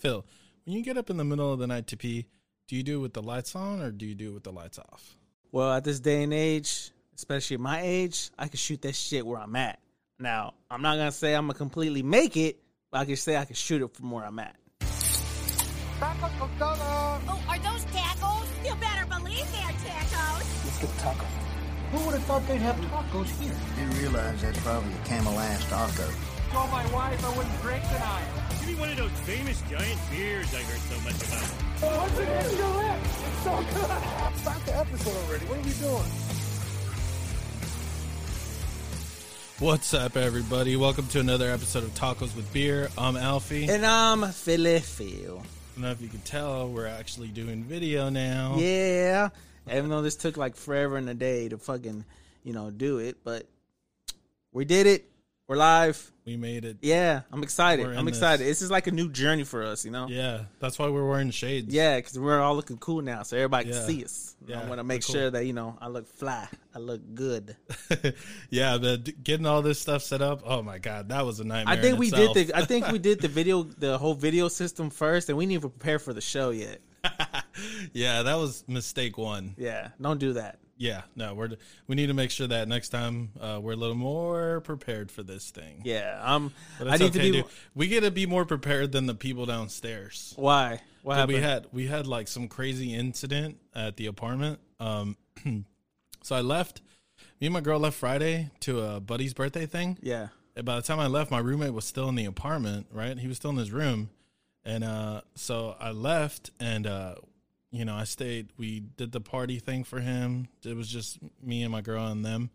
Phil, when you get up in the middle of the night to pee, do you do it with the lights on or do you do it with the lights off? Well, at this day and age, especially at my age, I can shoot that shit where I'm at. Now, I'm not gonna say I'm gonna completely make it, but I can say I can shoot it from where I'm at. Oh, are those tacos? You better believe they're tacos. Let's get taco. Who would have thought they'd have tacos here? Didn't realize that's probably a Camel ass taco. Told my wife I wouldn't drink tonight. Give me one of those famous giant beers I heard so much about. What's it in your lips? It's so good. Start the episode already. What are we doing? What's up, everybody? Welcome to another episode of Tacos with Beer. I'm Alfie. And I'm Philly Phil. I don't know if you can tell, we're actually doing video now. Yeah. Even though this took like forever and a day to fucking, you know, do it, but we did it. We're live. We made it. Yeah, I'm excited. I'm excited. This is like a new journey for us, you know? Yeah, that's why we're wearing shades. Yeah, because we're all looking cool now, so everybody Yeah. can see us. Yeah, I want to make cool. sure that you know I look fly, I look good. yeah, but getting all this stuff set up, oh my god, that was a nightmare. I think we itself. did the. I think we did the video, the whole video system first, and we didn't even prepare for the show yet. yeah, that was mistake one. Yeah, don't do that. Yeah, no, we're we need to make sure that next time uh, we're a little more prepared for this thing. Yeah, um, But I need okay, to be. dude. We get to be more prepared than the people downstairs. Why? What happened? we had we had like some crazy incident at the apartment. Um, so I left. Me and my girl left Friday to a buddy's birthday thing. yeah, And by the time I left, my roommate was still in the apartment. Right, he was still in his room, and uh, so I left, and uh, you know, I stayed. We did the party thing for him. It was just me and my girl and them,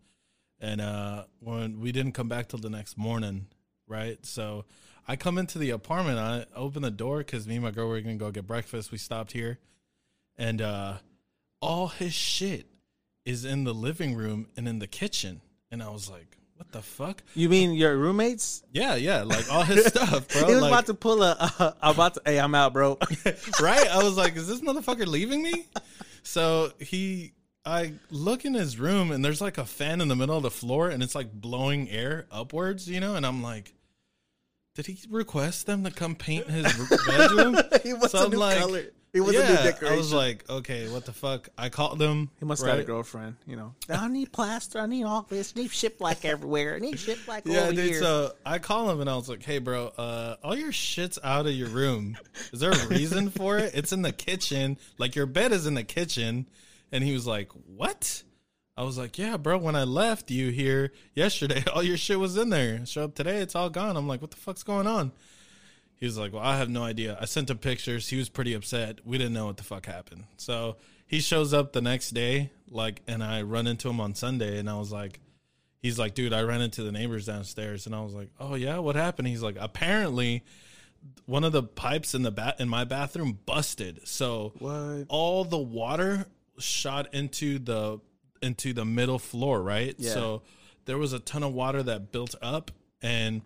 and uh, when we didn't come back till the next morning, right? So I come into the apartment. I open the door because me and my girl were gonna go get breakfast. We stopped here, and uh, all his shit is in the living room and in the kitchen. And I was like, "What the fuck?" you mean your roommates? Yeah, yeah, like all his stuff, bro. he was like, about to pull a. Uh, I'm about to. Hey, I'm out, bro. right? I was like, "Is this motherfucker leaving me?" So he, I look in his room, and there's like a fan in the middle of the floor, and it's like blowing air upwards, you know. And I'm like, "Did he request them to come paint his bedroom?" he wants So a new like, color. He wants a new yeah, decoration. I was like, "Okay, what the fuck?" I called him. he must right? have got a girlfriend. You know, I need plaster. I need all this. I need shit black everywhere. I need shit black Yeah, over dude. here. So I call him and I was like, "Hey, bro, uh, all your shit's out of your room. Is there a reason for it? It's in the kitchen. Like your bed is in the kitchen." And he was like, "What?" I was like, "Yeah, bro. When I left you here yesterday, all your shit was in there. Show up today, it's all gone." I'm like, "What the fuck's going on?" He was like, "Well, I have no idea. I sent him pictures. He was pretty upset. We didn't know what the fuck happened." So he shows up the next day, like, and I run into him on Sunday, and I was like, he's like, dude, I ran into the neighbors downstairs, and I was like, oh yeah, what happened? He's like, apparently, one of the pipes in the bat in my bathroom busted, so What? all the water shot into the into the middle floor, right? Yeah. So there was a ton of water that built up, and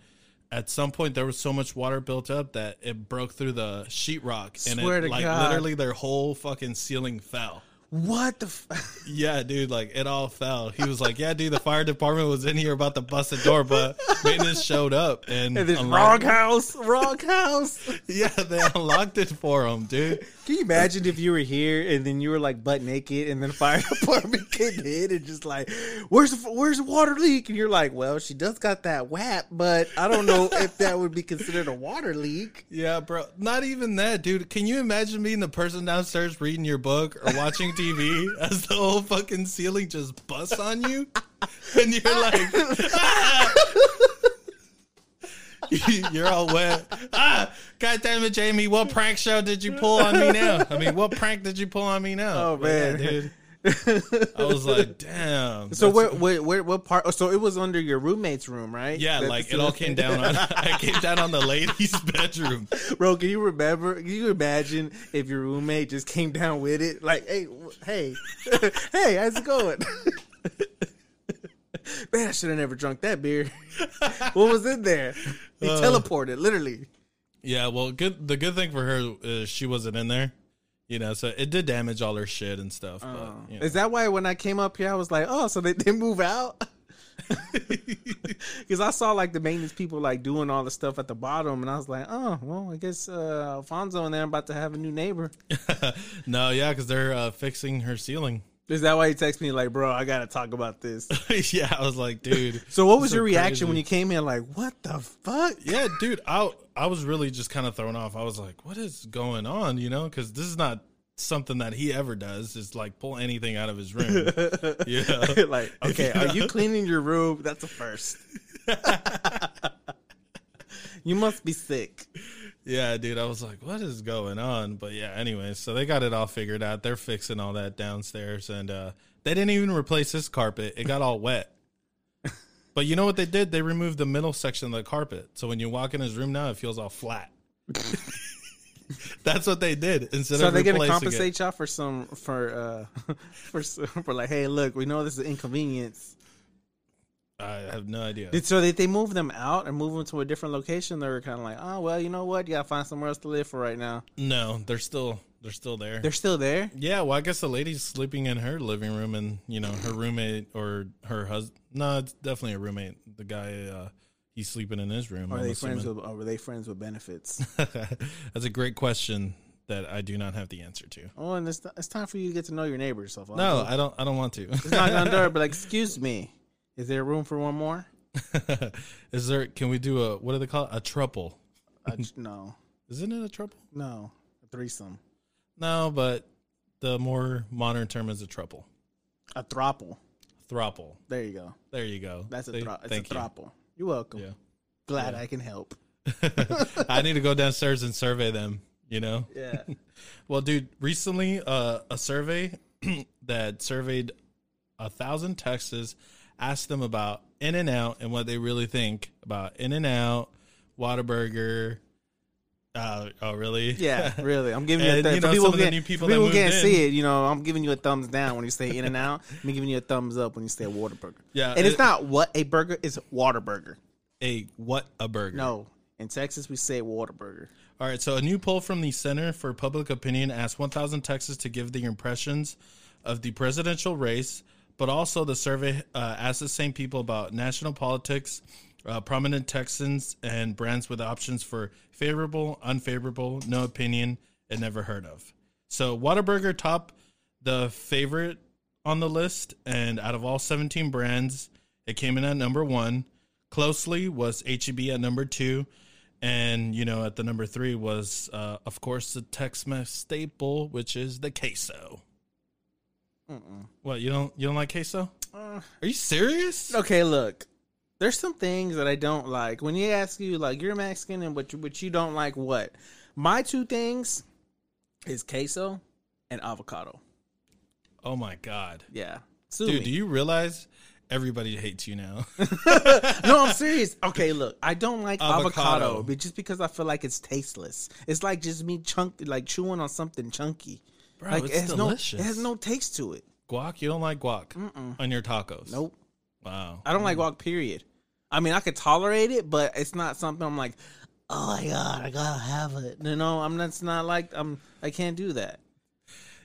at some point there was so much water built up that it broke through the sheetrock, and Swear it like God. literally their whole fucking ceiling fell. What the? F- Yeah, dude, like it all fell. He was like, "Yeah, dude, the fire department was in here about to bust the door, but maintenance showed up and, and this unlocked- wrong house, wrong house. Yeah, they unlocked it for him, dude. Can you imagine if you were here and then you were like butt naked and then fire department came in and just like, where's the where's the water leak? And you're like, well, she does got that WAP, but I don't know if that would be considered a water leak. Yeah, bro. Not even that, dude. Can you imagine being the person downstairs reading your book or watching TV as the whole fucking ceiling just busts on you, and you're like, ah! you're all wet. Ah, God damn it, Jamie! What prank show did you pull on me now? I mean, what prank did you pull on me now? Oh, But yeah, man. dude. I was like, damn. So where, where where what part? So it was under your roommate's room, right? Yeah, That's- like it all came down on. I came down on the ladies' bedroom. Bro, can you remember? Can you imagine if your roommate just came down with it? Like, hey, hey, hey, how's it going? Man, I should have never drunk that beer. what was in there? He Uh. teleported, literally. Yeah, well, good. The good thing for her is she wasn't in there, you know. So it did damage all her shit and stuff. but, you know. Is that why when I came up here, I was like, oh, so they, they move out? Because I saw like the maintenance people like doing all the stuff at the bottom, and I was like, oh, well, I guess uh, Alfonso and them about to have a new neighbor. no, yeah, because they're uh, fixing her ceiling. Is that why he texted me like, bro, I gotta talk about this? yeah, I was like, dude. So what was so your reaction when you came in? Like, what the fuck? Yeah, dude, I I was really just kind of thrown off. I was like, what is going on? You know, because this is not something that he ever does. Is like pull anything out of his room. yeah, like, okay, are you cleaning your room? That's a first. you must be sick. yeah, dude. I was like, what is going on? But yeah, anyway, so they got it all figured out. They're fixing all that downstairs, and uh they didn't even replace this carpet. It got all wet. But you know what they did? They removed the middle section of the carpet. So when you walk in his room now, it feels all flat. That's what they did instead So of they gonna replacing it. compensate y'all for some for uh for for like, hey, look, we know this is an inconvenience. I have no idea. Did so did they move them out and move them to a different location? They were kind of like, oh well, you know what? You gotta find somewhere else to live for right now. No, they're still they're still there. They're still there. yeah, well, I guess the lady's sleeping in her living room, and you know her roommate or her husband. No, it's definitely a roommate. The guy, uh, he's sleeping in his room. Are I'm they friends assuming. with? Or were they friends with benefits? That's a great question that I do not have the answer to. oh, and it's, it's time for you to get to know your neighbors. So No, I don't. I don't want to. it's not on door. But like, excuse me, is there room for one more? Is there? Can we do a what do they call it? A trouble? Uh, no, Isn't it a trouble? no, a threesome, No, but the more modern term is a trouble. a throuple. Throuple. There you go. There you go. That's a thro- it's a thank you. throuple. You're welcome. Yeah. Glad I can help. I need to go downstairs and survey them. You know. Yeah. Well, dude, recently uh, a survey that surveyed a thousand Texas asked them about In and Out and what they really think about In and Out, Whataburger. Uh, oh, really? Yeah, really. I'm giving you a th- you know, people some of the new people people can't moved see it. You know, I'm giving you a thumbs down when you say In and Out. I'm giving you a thumbs up when you say Waterburger. Yeah, and it's not what a burger. It's Waterburger. A what a burger? No, in Texas we say Waterburger. All right, so a new poll from the Center for Public Opinion asked 1,000 Texans to give their impressions of the presidential race, but also the survey uh, asked the same people about national politics, uh, prominent Texans, and brands with options for favorable, unfavorable, no opinion, and never heard of. So Whataburger top the favorite on the list, and out of all 17 brands, it came in at number one. Closely was HEB at number two, and you know at the number three was uh, of course the Tex-Mex staple, which is the queso. What you don't you don't like queso? Are you serious? Okay, look. There's some things that I don't like. When you ask you like you're Mexican and but you, but you don't like what? My two things is queso and avocado. Oh my god, Yeah. Sue dude! me. Do you realize everybody hates you now? no, I'm serious. Okay, look, I don't like avocado, Avocado. but just because I feel like it's tasteless. It's like just me chunk like chewing on something chunky. Bro, like it's it has delicious. no it has no taste to it. guac? You don't like guac on your tacos? Nope. Wow. I don't like mm. guac period. I mean, I could tolerate it, but it's not something I'm like, "Oh my god, I got to have it." You know, I'm that's not like I'm I can't do that.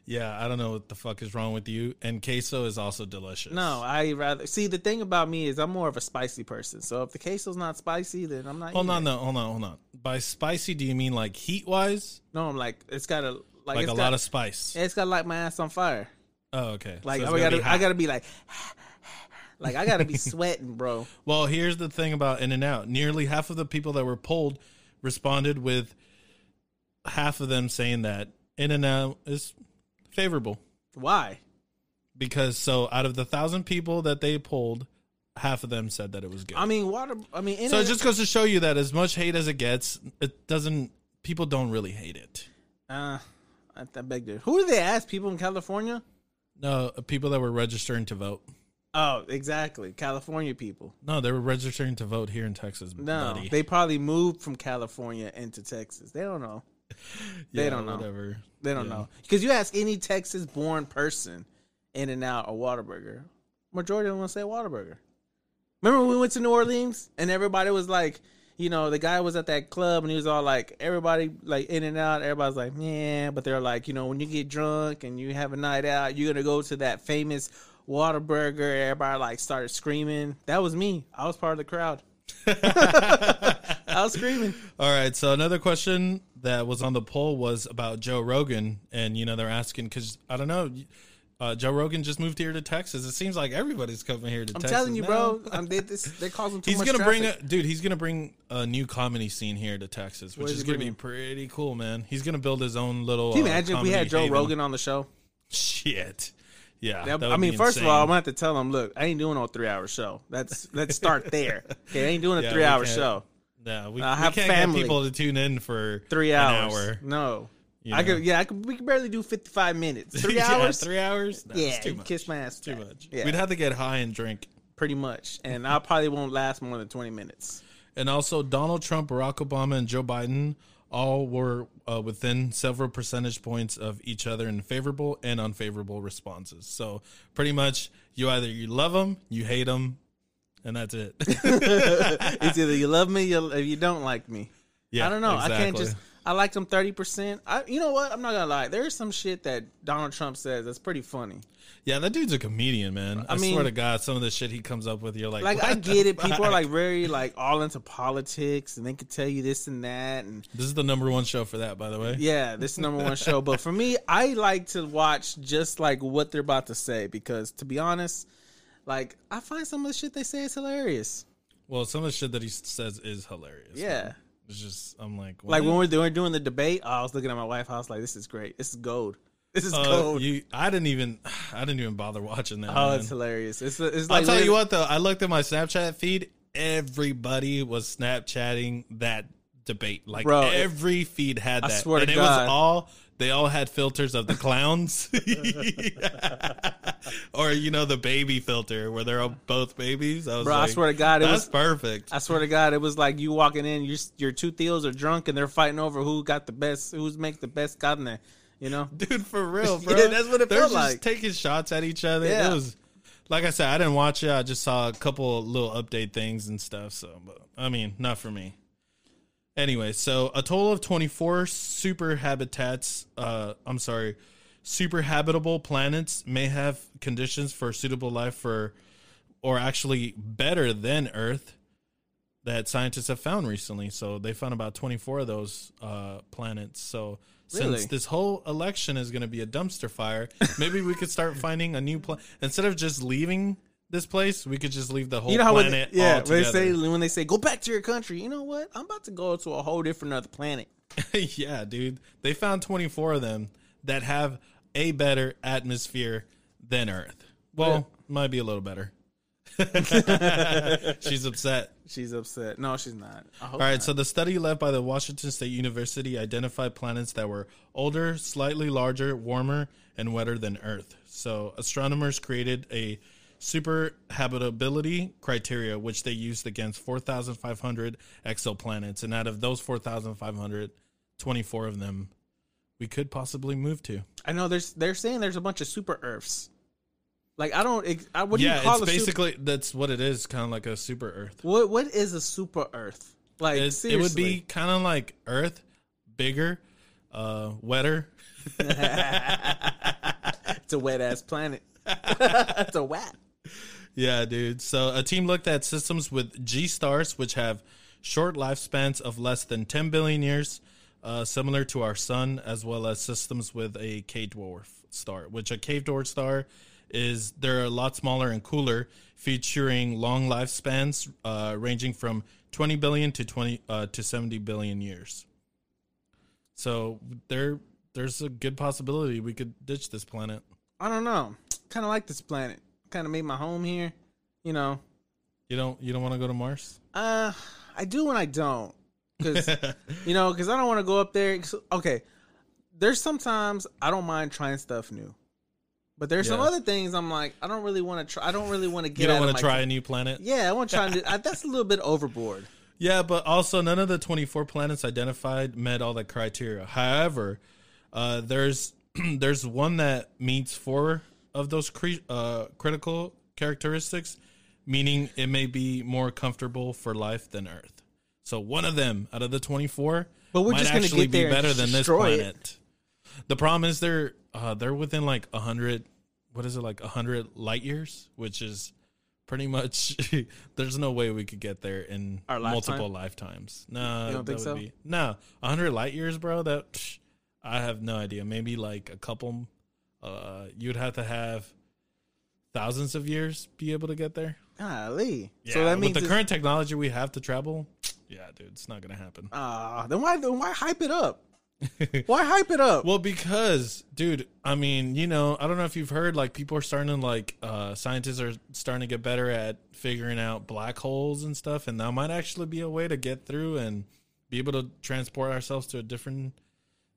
Yeah, I don't know what the fuck is wrong with you. And queso is also delicious. No, I rather See, the thing about me is I'm more of a spicy person. So if the queso's not spicy, then I'm not Hold eating on, no, hold on, hold on. By spicy, do you mean like heat wise? No, I'm like it's got a like, Like, it's a got, lot of spice? It's got to light my ass on fire. Oh, okay. Like So I gotta, I gotta be like, like I gotta be sweating, bro. Well, here's the thing about In and Out. Nearly half of the people that were polled responded with half of them saying that In and Out is favorable. Why? Because so out of the thousand people that they polled, half of them said that it was good. I mean, water. I mean, in so it just goes to show you that as much hate as it gets, it doesn't. People don't really hate it. Uh, I, I beg to. Who did they ask? People in California? No, people that were registering to vote. Oh, exactly, California people. No, they were registering to vote here in Texas. No, buddy. they probably moved from California into Texas. They don't know. they Yeah, don't know. Whatever. They don't Yeah. know because you ask any Texas-born person, In and Out or Whataburger, majority of them will say Whataburger. Remember when we went to New Orleans and everybody was like, you know, the guy was at that club and he was all like, everybody like In and Out. Everybody's like, yeah, but they're like, you know, when you get drunk and you have a night out, you're gonna go to that famous Waterburger, everybody like started screaming. That was me. I was part of the crowd. I was screaming. All right. So another question that was on the poll was about Joe Rogan, and you know they're asking because I don't know. Uh, Joe Rogan just moved here to Texas. It seems like everybody's coming here to Texas. I'm telling you, now. bro. I'm, they, this, they're causing too He's much gonna bring a dude. He's gonna bring a new comedy scene here to Texas, which is is gonna be pretty cool, man. He's gonna build his own little. Can you uh, imagine if we had Joe haven. Rogan on the show? Shit. Yeah. That- that I mean, first of all, I'm gonna have to tell them, look, I ain't doing no three hour show. Let's let's start there. Okay, I ain't doing a Yeah, three hour show. No, we, I we have can't family. get people to tune in for Three hours. hour. No. you I know? could yeah, I could we could barely do fifty five minutes. Three Yeah, hours? three hours. No, yeah, too much. kiss my ass. Too much. Yeah, We'd have to get high and drink. pretty much. And I probably won't last more than twenty minutes. And also, Donald Trump, Barack Obama, and Joe Biden all were uh, within several percentage points of each other in favorable and unfavorable responses. So, pretty much, you either you love them, you hate them, and that's it. It's either you love me or you don't like me. yeah, I don't know. I can't just. I like them thirty percent. I, you know what? I'm not gonna lie. There's some shit that Donald Trump says that's pretty funny. Yeah, that dude's a comedian, man. I, I mean- swear to God, some of the shit he comes up with, you're like, Like I get it. People are like very like all into politics, and they can tell you this and that, and This is the number one show for that, by the way. yeah, this is number one show. But for me, I like to watch just like what they're about to say because, to be honest, like I find some of the shit they say is hilarious. Well, some of the shit that he says is hilarious. Yeah. It's just, I'm like, Like when we're doing, doing the debate, I was looking at my wife. I was like, "This is great. This is gold. This is Uh, gold." you, I didn't even, I didn't even bother watching that. oh, man. it's hilarious. It's it's I'll tell you what though, I looked at my Snapchat feed. Everybody was Snapchatting that debate. Like Bro, every feed had I that, swear to and it God. was all. They all had filters of the clowns, or you know the baby filter where they're all both babies. I was Bro, I swear to God, it was- perfect. I swear to God, it was like you walking in, your your two tíos are drunk and they're fighting over who got the best, who's make the best carne. You know, dude for real bro Yeah, that's what it they're felt just like. taking shots at each other Yeah. it was like i said i didn't watch it i just saw a couple little update things and stuff so but i mean not for me anyway so a total of 24 super habitats uh i'm sorry super habitable planets may have conditions for suitable life for or actually better than earth that scientists have found recently. So they found about 24 of those uh, planets. So Really? since this whole election is going to be a dumpster fire, maybe we could start finding a new planet instead of just leaving this place. We could just leave the whole you know how when planet. they, yeah, when they say when they say go back to your country. You know what? I'm about to go to a whole different other planet. yeah, dude. They found 24 of them that have a better atmosphere than Earth. Well, might be a little better. She's upset. She's upset. No, she's not. I hope All right, not. so the study led by the Washington State University identified planets that were older, slightly larger, warmer, and wetter than Earth. So astronomers created a super habitability criteria, which they used against 4,500 exoplanets. And out of those 4,500, 24 of them we could possibly move to. I know there's they're saying there's a bunch of super Earths. Like I don't. I, what do yeah, you call it's a super, basically that's what it is, kind of like a super Earth. what what is a super Earth? Like it would be kind of like Earth, bigger, uh, wetter. it's a wet ass planet. it's a wet. Yeah, dude. So a team looked at systems with G stars, which have short lifespans of less than 10 billion years, uh, similar to our sun, as well as systems with a K dwarf star, which a K dwarf star is they're a lot smaller and cooler, featuring long lifespans uh, ranging from 20 billion to 20 uh, to 70 billion years. So there, there's a good possibility we could ditch this planet. I don't know. Kind of like this planet. Kind of made my home here. You know. You don't, you don't want to go to Mars? Uh, I do when I don't. Because you know, because I don't want to go up there. Okay, there's sometimes I don't mind trying stuff new, but there's some other things I'm like I don't really want to try. I don't really want to get. You don't want to try a new planet? Yeah, I want to try. do- I, that's a little bit overboard. Yeah, but also none of the 24 planets identified met all the criteria. However, uh, there's there's one that meets four of those cre- uh, critical characteristics, meaning it may be more comfortable for life than Earth. So one of them out of the 24 But we're might just gonna actually get be there and better than this destroy it. planet. The problem is they're uh, they're within like 100 what is it like hundred light years, which is pretty much. there's no way we could get there in Our lifetime? multiple lifetimes. No, You don't think that so? Be, no, hundred light years, bro. That psh, I have no idea. Maybe like a couple. Uh, you'd have to have thousands of years be able to get there. Golly. Yeah, so that means with the current technology we have to travel, yeah, dude, it's not gonna happen. Ah, then why then why hype it up? why hype it up? Well, because, dude, I mean, you know, I don't know if you've heard, like, people are starting to, like, uh, scientists are starting to get better at figuring out black holes and stuff, and that might actually be a way to get through and be able to transport ourselves to a different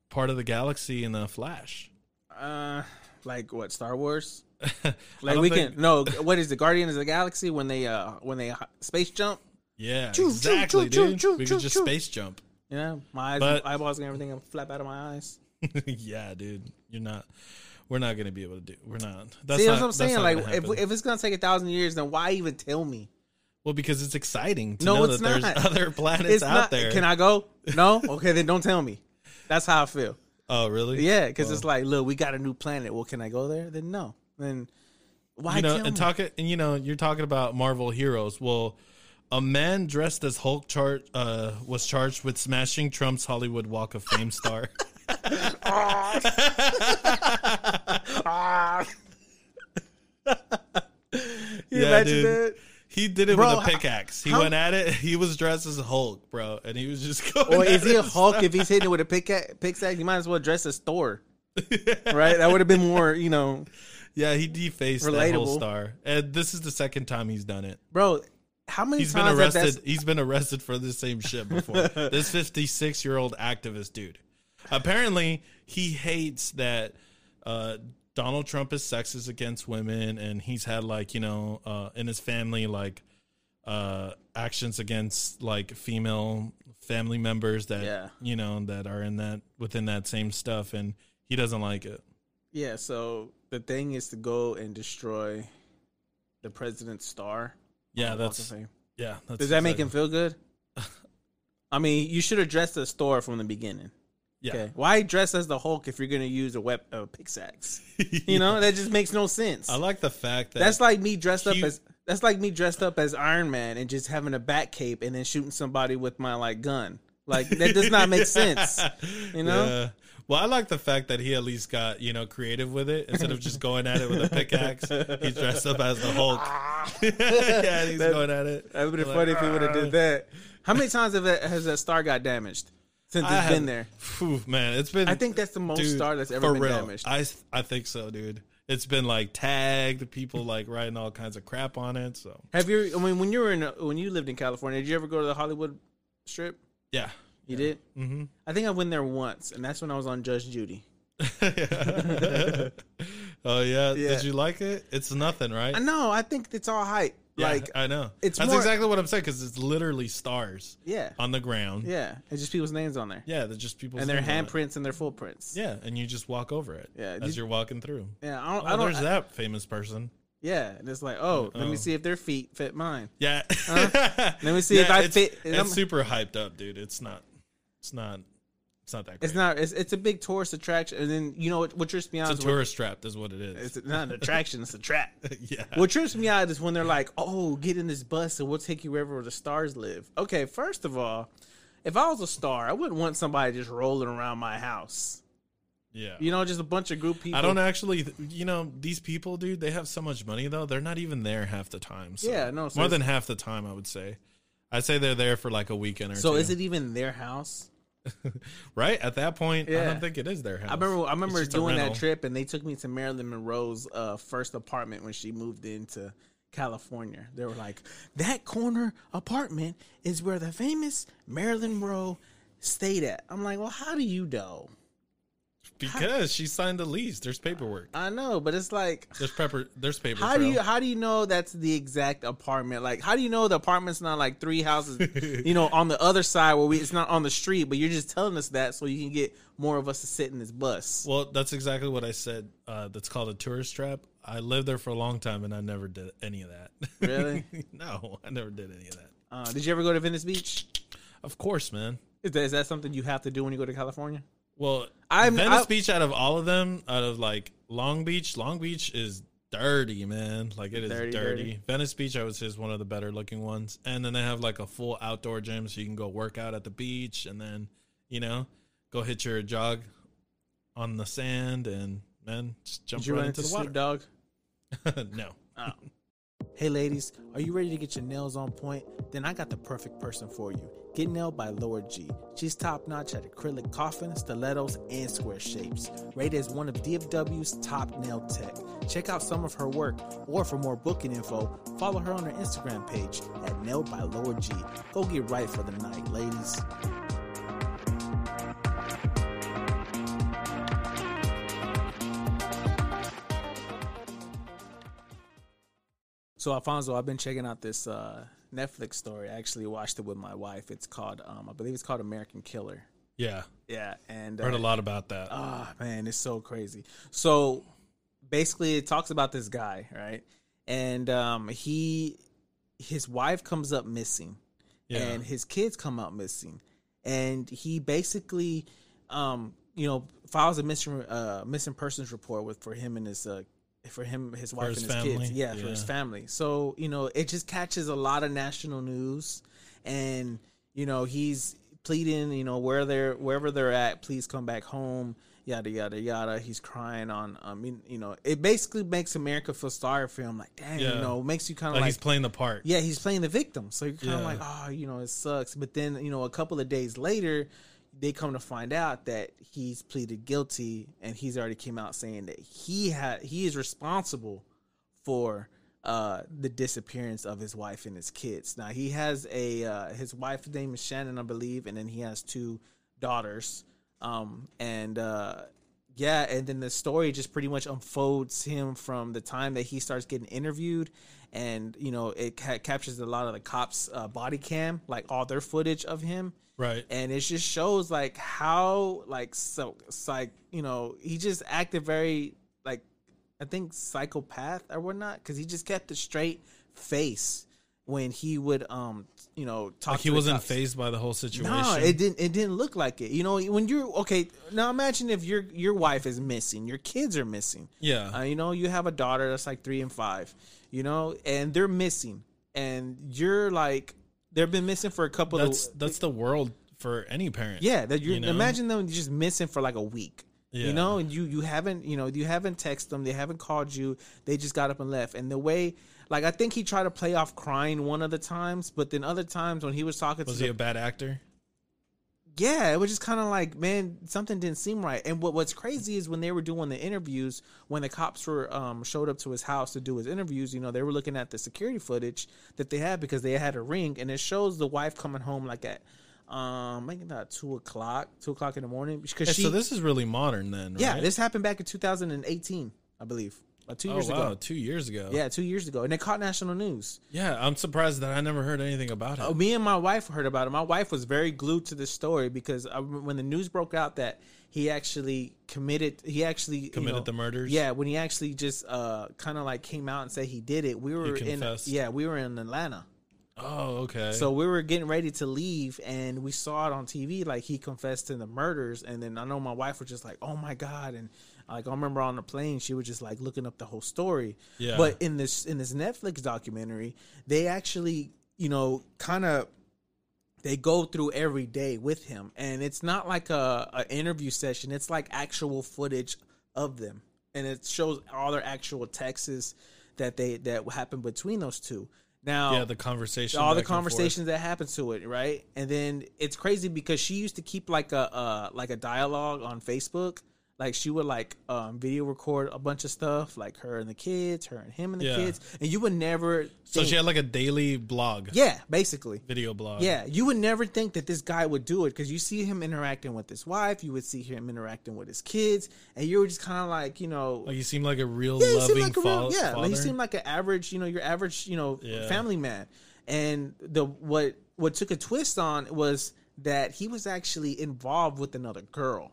part of the galaxy in a flash. Uh, like what? Star Wars? Like we think- can no. What is the Guardians of the Galaxy when they uh when they space jump? Yeah, Choo, choo, exactly, choo, dude. choo, we choo, could just choo. space jump. Yeah, my eyes, But- eyeballs, and everything flap out of my eyes. yeah, dude, you're not. We're not gonna be able to do. We're not. That's See, not, what I'm that's saying. Like, if, if it's gonna take a thousand years, then why even tell me? well, because it's exciting to No, know it's that there's not. other planets It's out not. there. Can I go? No. Okay, then don't tell me. That's how I feel. Oh, really? Yeah, because it's like, look, we got a new planet. Well, can I go there? Then no. Then why you know, and me? talk and you know, you're talking about Marvel heroes. Well, a man dressed as Hulk char- uh, was charged with smashing Trump's Hollywood Walk of Fame star. you Yeah, imagine dude. that? He did it Bro, with a pickaxe. He how- went at it. He was dressed as a Hulk, bro, and he was just going. Or is he a. Hulk if he's hitting it with a pickaxe? Pickaxe, you might as well dress as Thor, right? That would have been more, you know, Yeah, he defaced that whole star, and this is the second time he's done it. bro. How many He's been arrested. He's been arrested for the same shit before. this 56 year old activist dude. Apparently, he hates that uh, Donald Trump is sexist against women, and he's had like you know uh, in his family like uh, actions against like female family members that Yeah. you know that are in that within that same stuff, and he doesn't like it. Yeah. So the thing is to go and destroy the president's star. Yeah, on the that's yeah. That's Does that make him feel good? I mean, you should address the as Thor from the beginning. Yeah. Okay. Why dress as the Hulk if you're gonna use a wep a pickaxe? You know that just makes no sense. I like the fact that That's like me dressed up as that's like me dressed up as Iron Man and just having a bat cape and then shooting somebody with my like gun. Like that does not make sense. You know? Yeah. Well, I like the fact that he at least got you know creative with it instead of just going at it with a pickaxe. He's dressed up as the Hulk. yeah, he's That- going at it. That would have been Like, funny if he would have did that. How many times have it, has that star got damaged since I it's have- been there? Phew, man, it's been. I think that's the most dude, star that's ever been real. damaged. I I think so, dude. It's been like tagged, people like writing all kinds of crap on it. So Have you? I mean, when you were in when you lived in California, did you ever go to the Hollywood Strip? yeah. You did. hmm I think I went there once, and that's when I was on Judge Judy. oh yeah. Yeah. Did you like it? It's nothing, right? I know. I think it's all hype. Yeah, like, I know. it's That's more- exactly what I'm saying because it's literally stars yeah, on the ground. yeah. It's just people's names on there, Yeah, they're just people and their handprints and their footprints. Yeah, and you just walk over it. Yeah, as did- you're walking through. yeah. I don't. Oh, I don't there's I- that famous person. Yeah, and it's like, oh, let Oh. me see if their feet fit mine. Yeah. Uh-huh. Let me see if I it's, fit- It's I'm- super hyped up, dude. It's not. It's not. It's not that. Great. It's not. It's, it's a big tourist attraction, and then you know what? What trips me out It's a tourist trap, is what it is. It's not an attraction. It's a trap. yeah. What trips me out is when they're like, "Oh, get in this bus and we'll take you wherever the stars live." Okay, first of all, if I was a star, I wouldn't want somebody just rolling around my house. Yeah. You know, just a bunch of group people. I don't actually. You know, these people, dude. They have so much money though. They're not even there half the time. So. Yeah, no, so more than half the time, I would say. I'd say they're there for like a weekend or So two. is it even their house? right at that point? I don't think it is their house. I remember. I remember doing that trip, and they took me to Marilyn Monroe's uh, first apartment when she moved into California. They were like, "That corner apartment is where the famous Marilyn Monroe stayed at." I'm like, "Well, how do you know?" Because she signed the lease. There's paperwork. I know, but it's like, There's pepper. There's paper. how do you how do you know that's the exact apartment? Like, how do you know the apartment's not like three houses, you know, on the other side where we it's not on the street, but you're just telling us that so you can get more of us to sit in this bus. Well, that's exactly what I said. Uh, that's called a tourist trap. I lived there for a long time, and I never did any of that. Really? no, I never did any of that. Uh, did you ever go to Venice Beach? Of course, man. Is that, is that something you have to do when you go to California? Well, I'm- Venice I- Beach. Out of all of them, out of like Long Beach, Long Beach is dirty, man. Like it is Dirty, dirty, dirty. Venice Beach, I would say, is one of the better looking ones. And then they have like a full outdoor gym, so you can go work out at the beach, and then you know go hit your jog on the sand, and man, just jump Did you right run into into the water. Dog. no, oh. Hey ladies, are you ready to get your nails on point? Then I got the perfect person for you. Get nailed by Laura G. She's top notch at acrylic coffin, stilettos, and square shapes. Rated as one of DFW's top nail tech. Check out some of her work, or for more booking info, follow her on her Instagram page at Nailed by Laura G. Go get right for the night, ladies. So Alfonso, I've been checking out this uh, Netflix story. I actually watched it with my wife. It's called, um, I believe it's called American Killer. yeah, Yeah, and I heard a uh, lot about that. Ah, man, it's so crazy. So basically, it talks about this guy, right? And um, he, his wife comes up missing, yeah, and his kids come out missing, and he basically, um, you know, files a missing uh, missing persons report with for him and his uh, for him, his wife his and his family? kids, yeah, for his family. So you know, it just catches a lot of national news, and you know, he's pleading, you know, where they're wherever they're at, please come back home. Yada yada yada. He's crying on. I mean, you know, it basically makes America feel sorry for him. Like, dang, Yeah. you know, makes you kind of like, like, he's playing the part. yeah, he's playing the victim. So you're kind of Yeah. like, oh, you know, it sucks. But then, you know, a couple of days later, they come to find out that he's pleaded guilty and he's already came out saying that he had he is responsible for uh the disappearance of his wife and his kids. Now he has a uh his wife's name is Shannan, I believe, and then he has two daughters. Um and uh yeah, and then the story just pretty much unfolds him from the time that he starts getting interviewed, and you know it ca- captures a lot of the cops' uh, body cam, like all their footage of him, Right. and it just shows like how like so like you know he just acted very like I think psychopath or whatnot because he just kept a straight face when he would um you know talk. Like he wasn't phased by the whole situation. No, it didn't. It didn't look like it. You know, when you're okay. Now imagine if your your wife is missing, your kids are missing. Yeah. Uh, you know, you have a daughter that's like three and five. You know, and they're missing, and you're like they've been missing for a couple that's of. that's the world for any parent. Yeah, that you know? imagine them just missing for like a week. Yeah. You know, and you you haven't you know you haven't texted them, they haven't called you, they just got up and left. And the way, like I think he tried to play off crying one of the times, but then other times when he was talking to Was to he the a bad actor? Yeah, it was just kind of like, man, something didn't seem right. And what what's crazy is when they were doing the interviews, when the cops were um, showed up to his house to do his interviews, you know, they were looking at the security footage that they had because they had a ring, and it shows the wife coming home like at um, maybe not two o'clock, two o'clock in the morning because Yeah, she. so this is really modern then, right? yeah, this happened back in 2018, I believe, uh, two oh, years wow, ago. two years ago. Yeah, two years ago, and it caught national news. Yeah, I'm surprised that I never heard anything about it. Oh, me and my wife heard about it. My wife was very glued to this story because I, when the news broke out that he actually committed, he actually you Committed know, the murders? Yeah, when he actually just uh, kind of like came out and said he did it. We were in yeah, we were in Atlanta. oh, okay. So we were getting ready to leave, and we saw it on TV. Like he confessed to the murders, and then I know my wife was just like, "Oh my god!" And like I remember on the plane, she was just like looking up the whole story. Yeah. But in this in this Netflix documentary, they actually, you know, kind of they go through every day with him, and it's not like a, a interview session. It's like actual footage of them, and it shows all their actual texts that they that happened between those two. Now, yeah, the conversation, all the back and forth. conversations that happen to it, right? And then it's crazy because she used to keep like a uh, like a dialogue on Facebook. Like she would like um, video record a bunch of stuff, like her and the kids, her and him and the Yeah. kids, and you would never. So she had like a daily blog, yeah, basically. video blog. Yeah, you would never think that this guy would do it because you see him interacting with his wife, you would see him interacting with his kids, and you were just kind of like, you know, like he seemed like a real yeah, loving like a fa- real, yeah, father. like he seemed like an average, you know, your average, you know, Yeah. family man. And the what what took a twist on was that he was actually involved with another girl.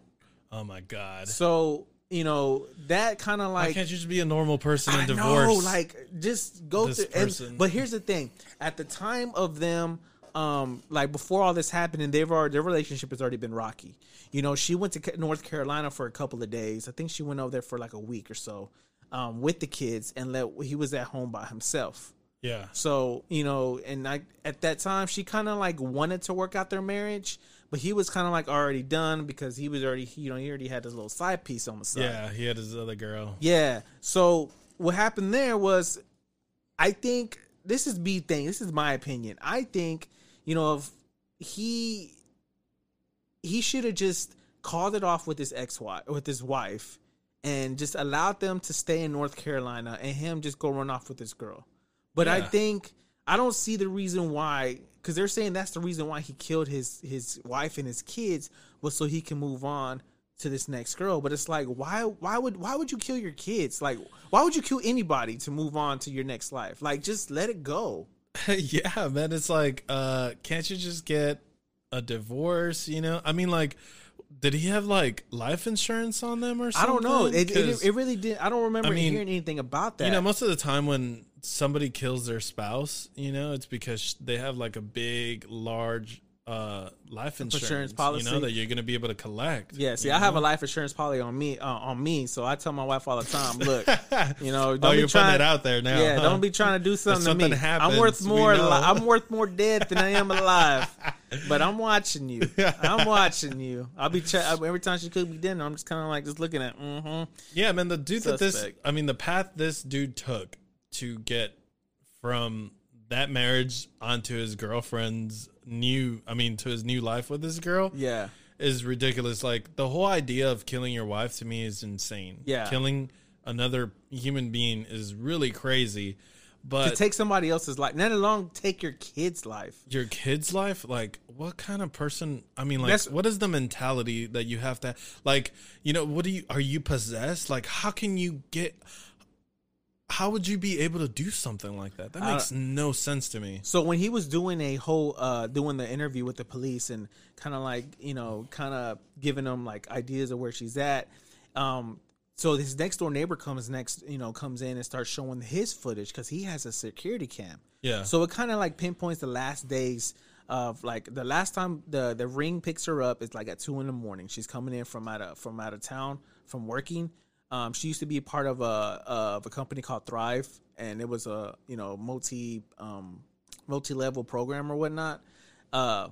Oh my god! So you know that kind of Why like can't you just be a normal person and divorce? like just go through. And, but here's the thing: at the time of them um like before all this happened, and they've already their relationship has already been rocky. You know, she went to North Carolina for a couple of days. I think she went over there for like a week or so, um, with the kids, and let he was at home by himself. Yeah. So you know, and I at that time she kind of like wanted to work out their marriage, but he was kind of like already done because he was already you know he already had this little side piece on the side. Yeah, he had his other girl. Yeah. So what happened there was, I think this is B thing. This is my opinion. I think you know if he he should have just called it off with his ex wife with his wife and just allowed them to stay in North Carolina and him just go run off with this girl. But I think I don't see the reason why because they're saying that's the reason why he killed his his wife and his kids was so he can move on to this next girl. But it's like why why would why would you kill your kids? Like why would you kill anybody to move on to your next life? Like just let it go. yeah, man. It's like, uh, can't you just get a divorce? You know, I mean, like, did he have like life insurance on them or something? I don't know. It, it, it really did. I don't remember I mean, hearing anything about that. you know, most of the time when somebody kills their spouse, you know, it's because they have like a big, large uh life insurance, insurance you know, that you're gonna be able to collect. Yeah, see, I have a life insurance policy on me, uh, on me. So I tell my wife all the time, look, you know, don't oh, be trying, putting it out there now. Yeah, huh? don't be trying to do something, something to me. happens, I'm worth more. Li- I'm worth more dead than I am alive. but I'm watching you. I'm watching you. I'll be ch- every time she cook me dinner. I'm just kind of like just looking at. Mm-hmm. Yeah, man, the dude that this I mean the path this dude took to get from that marriage onto his girlfriend's new I mean to his new life with this girl Yeah, is ridiculous. Like the whole idea of killing your wife to me is insane. Yeah. Killing another human being is really crazy. But to take somebody else's life, let alone take your kid's life. your kid's life like what kind of person i mean like That's- what is the mentality that you have to like you know what do you are you possessed like how can you get how would you be able to do something like that that makes no sense to me So when he was doing a whole uh doing the interview with the police and kind of like, you know, kind of giving them like ideas of where she's at, um so his next door neighbor comes next, you know, comes in and starts showing his footage cuz he has a security cam. yeah So it kind of like pinpoints the last days of like the last time the the ring picks her up is like at two in the morning. She's coming in from out of from out of town from working. Um, she used to be part of a of a company called Thrive, and it was a you know multi um, multi level program or whatnot. Uh,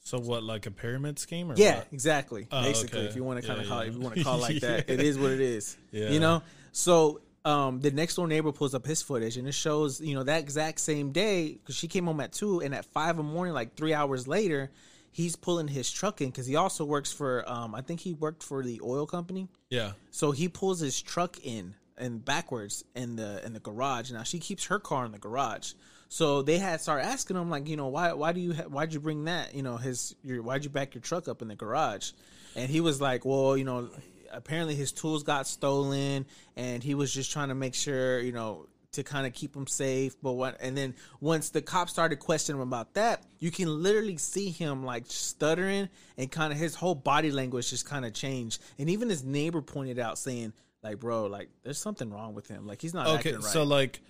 so what like a pyramid scheme or yeah, what? exactly. Oh, Basically, okay. if you want to kind of call it, if you want to call it like that, it Yeah. is what it is. Yeah. You know. So um, the next door neighbor pulls up his footage, and it shows you know that exact same day because she came home at two, and at five in the morning, like three hours later, he's pulling his truck in because he also works for um, I think he worked for the oil company. yeah So he pulls his truck in and backwards in the in the garage. Now she keeps her car in the garage. So they had started asking him like, you know, why why do you ha- why'd you bring that? You know, his your why'd you back your truck up in the garage? And he was like, well, you know, apparently his tools got stolen, and he was just trying to make sure, you know. To kind of keep him safe, but what? And then once the cops started questioning him about that, you can literally see him like stuttering and kind of his whole body language just kind of changed. And even his neighbor pointed out, saying, "Like, bro, like there's something wrong with him. Like he's not okay acting right." so like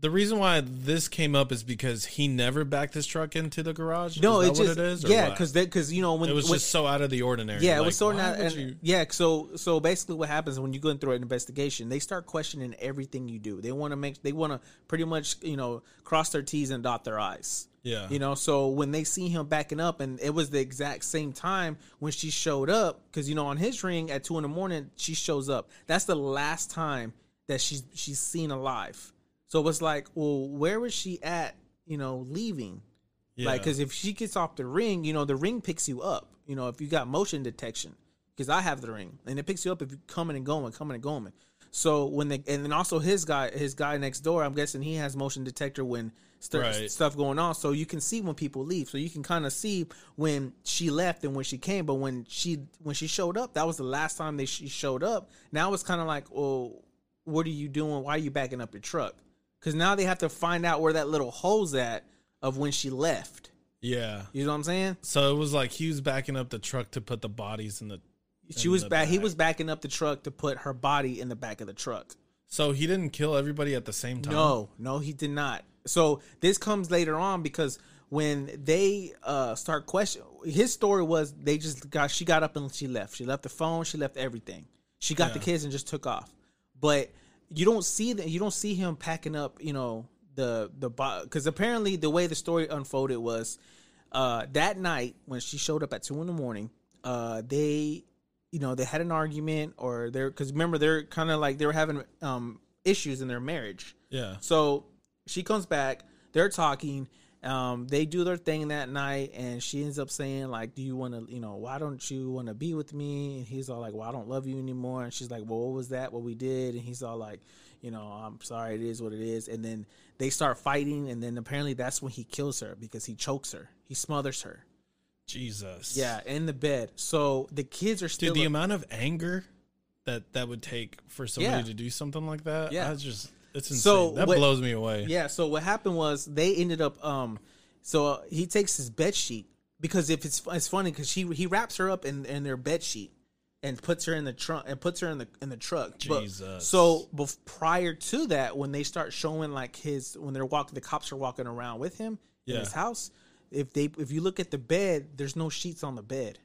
the reason why this came up is because he never backed his truck into the garage no, is it that just what it is yeah, because because you know when it was when- just so out of the ordinary Yeah, it was so not. And, you- Yeah, so so basically, what happens when you go in through an investigation, they start questioning everything you do. They want to make, they want to pretty much, you know, cross their T's and dot their I's. Yeah. You know, so when they see him backing up, and it was the exact same time when she showed up, because you know, on his ring at two in the morning, she shows up. That's the last time that she's she's seen alive. So it was like, well, where was she at? You know, leaving. yeah. Like, because if she gets off the ring, you know, the ring picks you up. You know, if you got motion detection, because I have the ring, and it picks you up if you're coming and going, coming and going. So when they, and then also his guy, his guy next door, I'm guessing he has motion detector when st- Right. stuff going on, so you can see when people leave. So you can kind of see when she left and when she came. But when she when she showed up, that was the last time they she showed up. Now it's kind of like, well, what are you doing? Why are you backing up your truck? Because now they have to find out where that little hole's at of when she left. yeah You know what I'm saying? So it was like he was backing up the truck to put the bodies in the. She In was the back. He was backing up the truck to put her body in the back of the truck. So he didn't kill everybody at the same time. No, no, he did not. So this comes later on because when they uh start question his story was they just got she got up and she left. She left the phone, she left everything. She got the kids and just took off. But you don't see that you don't see him packing up, you know, the the because apparently the way the story unfolded was uh that night when she showed up at two in the morning, uh they you know they had an argument or they're because remember they're kind of like they were having um issues in their marriage. Yeah. So she comes back. They're talking. Um, they do their thing that night, and she ends up saying like, "Do you want to, you know, why don't you want to be with me?" And he's all like, "Well, I don't love you anymore." And she's like, "Well, what was that? What we did?" And he's all like, "You know, I'm sorry. It is what it is." And then they start fighting, and then apparently that's when he kills her because he chokes her. He smothers her. Jesus. Yeah, in the bed. So the kids are still. Dude, the amount of anger that that would take for somebody Yeah. to do something like that, Yeah. I just it's insane. So that what- blows me away. Yeah. So what happened was they ended up. Um. So uh, he takes his bed sheet because if it's it's funny because she he wraps her up in in their bed sheet and puts her in the trunk and puts her in the in the truck. But- Jesus. so bef- prior to that, when they start showing like his when they're walking, the cops are walking around with him in his house. If they if you look at the bed, there's no sheets on the bed.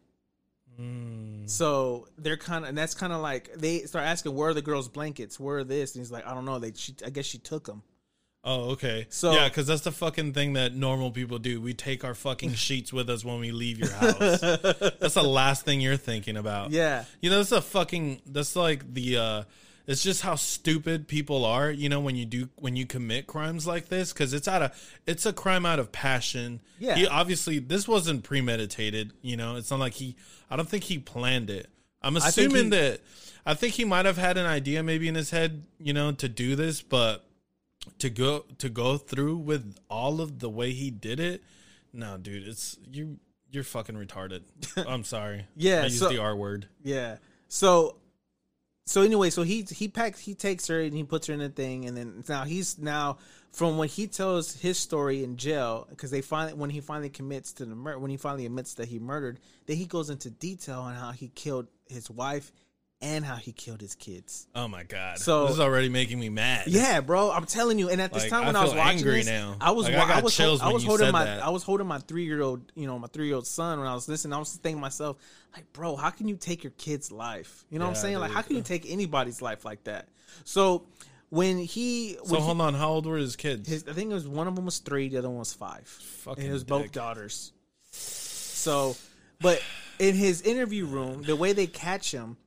Mm. So they're kind of, and that's kind of like they start asking, "Where are the girls' blankets? Where are this?" And he's like, "I don't know. They, she, I guess she took them." Oh, okay. So- yeah, because that's the fucking thing that normal people do. We take our fucking sheets with us when we leave your house. that's the last thing you're thinking about. Yeah. You know, that's a fucking. That's like the. uh It's just how stupid people are. You know, when you do when you commit crimes like this, because it's out of it's a crime out of passion. Yeah. He obviously this wasn't premeditated. You know, it's not like he. I don't think he planned it. I'm assuming he- that. I think he might have had an idea maybe in his head, you know, to do this, but to go to go through with all of the way he did it no dude it's you you're fucking retarded i'm sorry Yeah, i used so- the r word Yeah. So so anyway, so he he packs he takes her and he puts her in a thing and then now he's now from when he tells his story in jail because they finally when he finally commits to the murder when he finally admits that he murdered then he goes into detail on how he killed his wife and how he killed his kids. oh my god So- this is already making me mad Yeah, bro, I'm telling you. And at this Like, time when I I, was watching this, now. I was Like, I I was chills I was holding my that. I was holding my three year old you know my three year old son when I was listening. I was thinking to myself like, bro, how can you take your kid's life? You know what I'm Yeah, saying? Like, how can you take anybody's life like that? So when he so when he- hold on how old were his kids his, I think it was one of them was three, the other one was five. Fucking and it was both daughters. So, but in his interview room, the way they catch him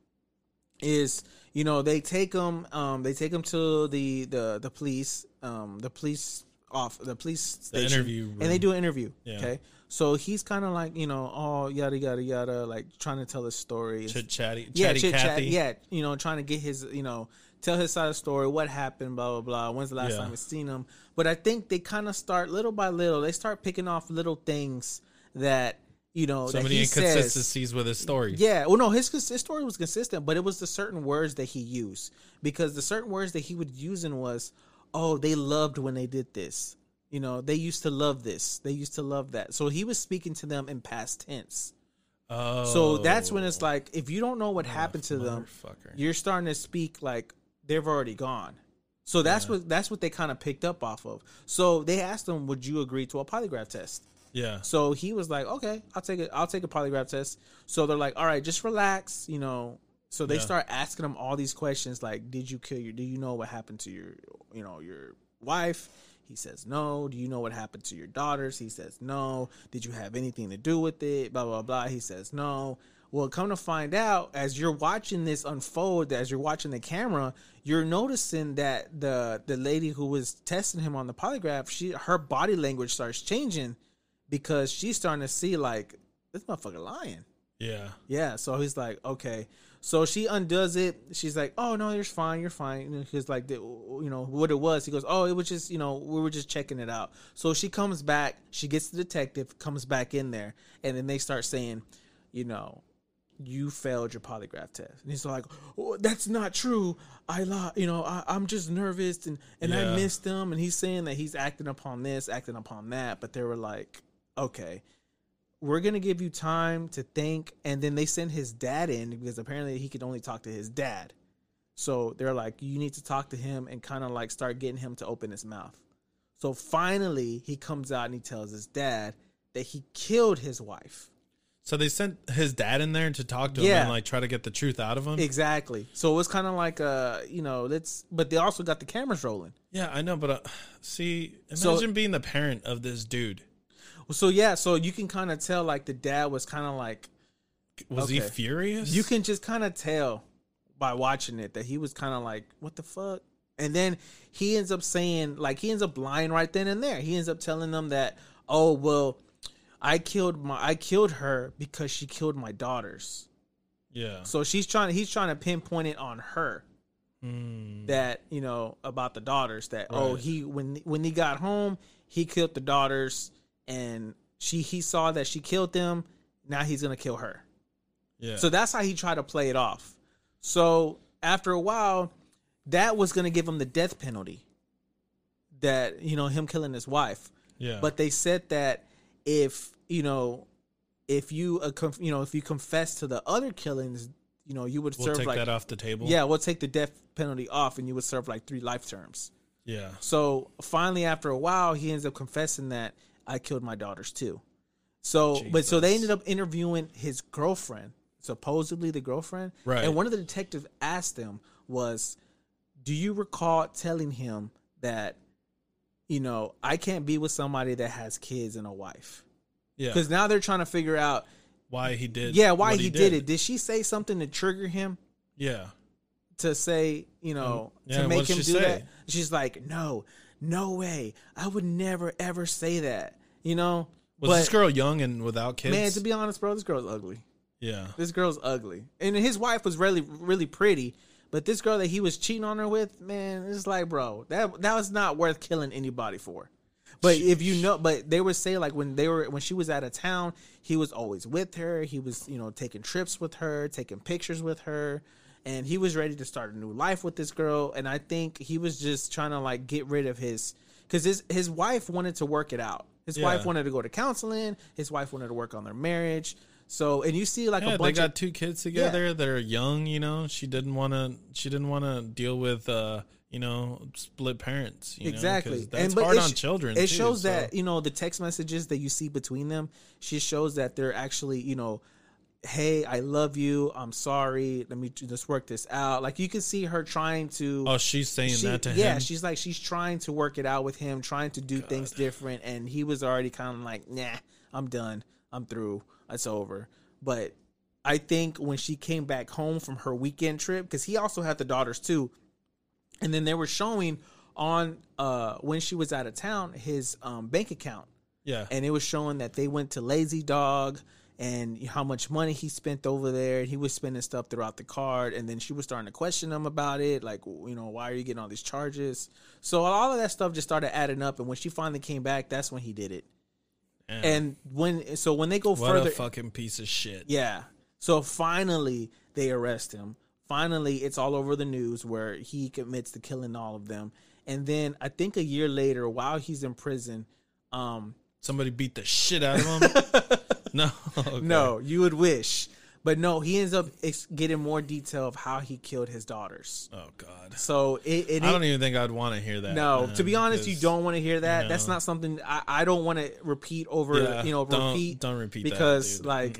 is, you know, they take him, um, they take him to the the the police, um, the police off the police The station, interview and they do an interview. Yeah. Okay, so he's kind of like, you know, oh yada yada yada, like trying to tell his story. chit chatty Yeah, chatty chit chat. Yeah, you know, trying to get his, you know, tell his side of the story, what happened, blah blah blah. When's the last Yeah. time you seen him? But I think they kind of start little by little. They start picking off little things that you know so that many he says. inconsistencies with his story Yeah, well, no, his his story was consistent, but it was the certain words that he used because the certain words that he was using was, "Oh, they loved when they did this." You know, they used to love this. They used to love that. So he was speaking to them in past tense. oh So that's when it's oh. like, if you don't know what happened to them, you're starting to speak like they've already gone. So that's what that's what they kind of picked up off of. So they asked him, "Would you agree to a polygraph test?" Yeah So he was like, "Okay, I'll take it. I'll take a polygraph test." So they're like, "All right, just relax," you know. So they Yeah. start asking him all these questions like, "Did you kill your? Do you know what happened to your, you know, your wife?" He says no. Do you know what happened to your daughters? He says no. Did you have anything to do with it? Blah blah blah. He says no. Well, come to find out, as you're watching this unfold, as you're watching the camera, you're noticing that the the lady who was testing him on the polygraph, she her body language starts changing because she's starting to see like this motherfucker lying. yeah Yeah, so he's like, okay. So she undoes it. She's like, oh no, you're fine, you're fine. And he's like, you know what it was. He goes, oh, it was just, you know, we were just checking it out. So she comes back. She gets the detective, comes back in there, and then they start saying, you know, you failed your polygraph test. And he's like, oh, that's not true. I lied. You know, I, I'm just nervous and and I missed them. And he's saying that he's acting upon this, acting upon that. But they were like, okay we're gonna give you time to think and then they send his dad in because apparently he could only talk to his dad so they're like you need to talk to him and kind of like start getting him to open his mouth So finally, he comes out and he tells his dad that he killed his wife. So they sent his dad in there to talk to him and like try to get the truth out of him. Exactly. So it was kind of like uh, you know, let's. But they also got the cameras rolling. yeah, I know, but uh, see, So- imagine being the parent of this dude. So yeah, so you can kind of tell like the dad was kind of like Was he furious? you can just kind of tell by watching it that he was kind of like what the fuck and then he ends up saying like he ends up lying right then and there he ends up telling them that oh well i killed my i killed her because she killed my daughters Yeah. so she's trying he's trying to pinpoint it on her Hmm. that you know about the daughters that oh he when when he got home he killed the daughters and she he saw that she killed them now he's gonna kill her Yeah. so that's how he tried to play it off. So after a while, that was going to give him the death penalty. That you know him killing his wife, yeah. but they said that if you know if you uh, conf- you know if you confess to the other killings, you know you would we'll serve take like that off the table. yeah, we'll take the death penalty off, and you would serve like three life terms. Yeah. So finally, after a while, he ends up confessing that I killed my daughters too. So, but so they ended up interviewing his girlfriend, supposedly the girlfriend. Right. And one of the detectives asked them was, "Do you recall telling him that, you know, I can't be with somebody that has kids and a wife?" Yeah. Because now they're trying to figure out, Why he did? yeah, why what he, did. it. Did she say something to trigger him? Yeah. to say, you know, yeah, to make him do say? that. She's like, no, no way. I would never ever say that. You know, Was but this girl young and without kids? man, to be honest, bro, this girl's ugly. yeah. This girl's ugly, and his wife was really, really pretty. But this girl that he was cheating on her with, man, it's like, bro, that that was not worth killing anybody for. But if you know, but they would say like when they were when she was out of town, he was always with her. He was you know taking trips with her, taking pictures with her, and he was ready to start a new life with this girl. And I think he was just trying to like get rid of his because his his wife wanted to work it out. His Yeah. wife wanted to go to counseling. His wife wanted to work on their marriage. So and you see like Yeah, a they got of two kids together. They're young, you know. She didn't want to. She didn't want to deal with, uh, you know, split parents. You know, exactly that's but hard on children. it too, shows so- that you know the text messages that you see between them she shows that they're actually you know hey i love you i'm sorry let me just work this out like you can see her trying to Oh, she's saying she- that to yeah him. Yeah, she's like she's trying to work it out with him trying to do things different and he was already kind of like nah i'm done i'm through it's over but i think when she came back home from her weekend trip because he also had the daughters too and then they were showing on uh when she was out of town his um bank account yeah. and it was showing that they went to lazy dog and how much money he spent over there and he was spending stuff throughout the card and then she was starting to question him about it like you know why are you getting all these charges so all of that stuff just started adding up and when she finally came back that's when he did it Damn. and when so when they go what further a fucking piece of shit. yeah. So finally, they arrest him. Finally, it's all over the news where he commits to killing all of them. And then I think a year later, while he's in prison, um, Somebody beat the shit out of him. no. okay. no, you would wish, but no, he ends up ex- getting more detail of how he killed his daughters. Oh God. So it, it I don't even think I'd want to hear that. no, man, to be honest, you don't want to hear that. That's not something I, I don't want to repeat over. Yeah, you know, don't- repeat. don't repeat that, because dude. like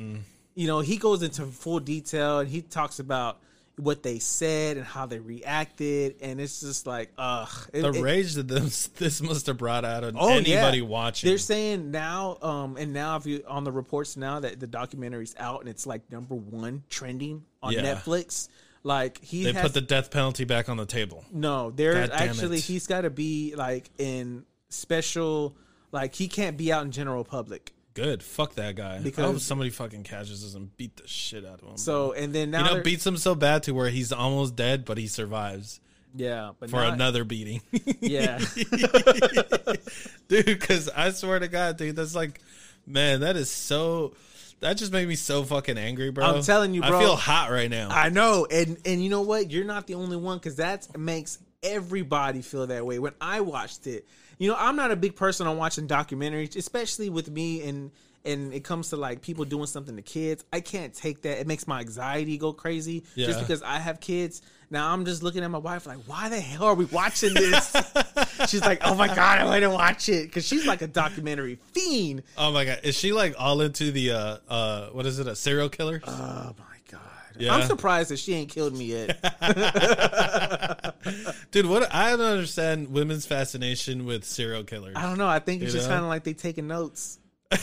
you know he goes into full detail and he talks about what they said and how they reacted, and it's just like ugh. It- The it- rage that this this must have brought out of Oh, anybody yeah. watching. They're saying now, um, and now if you on the reports now that the documentary's out and it's like number one trending on Yeah. Netflix. Like he they has put the death penalty back on the table. no, there's actually it. he's got to be like in special, like he can't be out in general public. Good. Fuck that guy. Because- I hope somebody fucking catches us and beat the shit out of him. So and then now you know, beats him so bad to where he's almost dead, but he survives yeah, but for now- another beating. yeah. dude. Because I swear to God, dude, that's like, man, that is so. That just made me so fucking angry, bro. I'm telling you, bro. I feel hot right now. I know, and and you know what? You're not the only one because that makes everybody feel that way. When I watched it, you know, I'm not a big person on watching documentaries, especially with me and and it comes to like people doing something to kids, I can't take that. It makes my anxiety go crazy Yeah. just because I have kids. Now I'm just looking at my wife like, why the hell are we watching this? she's like, oh my god, I want to watch it because she's like a documentary fiend. Oh my god, is she like all into the uh uh what is it, a serial killer? Oh my god. Yeah. I'm surprised that she ain't killed me yet. Dude, what I don't understand women's fascination with serial killers. I don't know. I think it's You just kind of like they taking notes.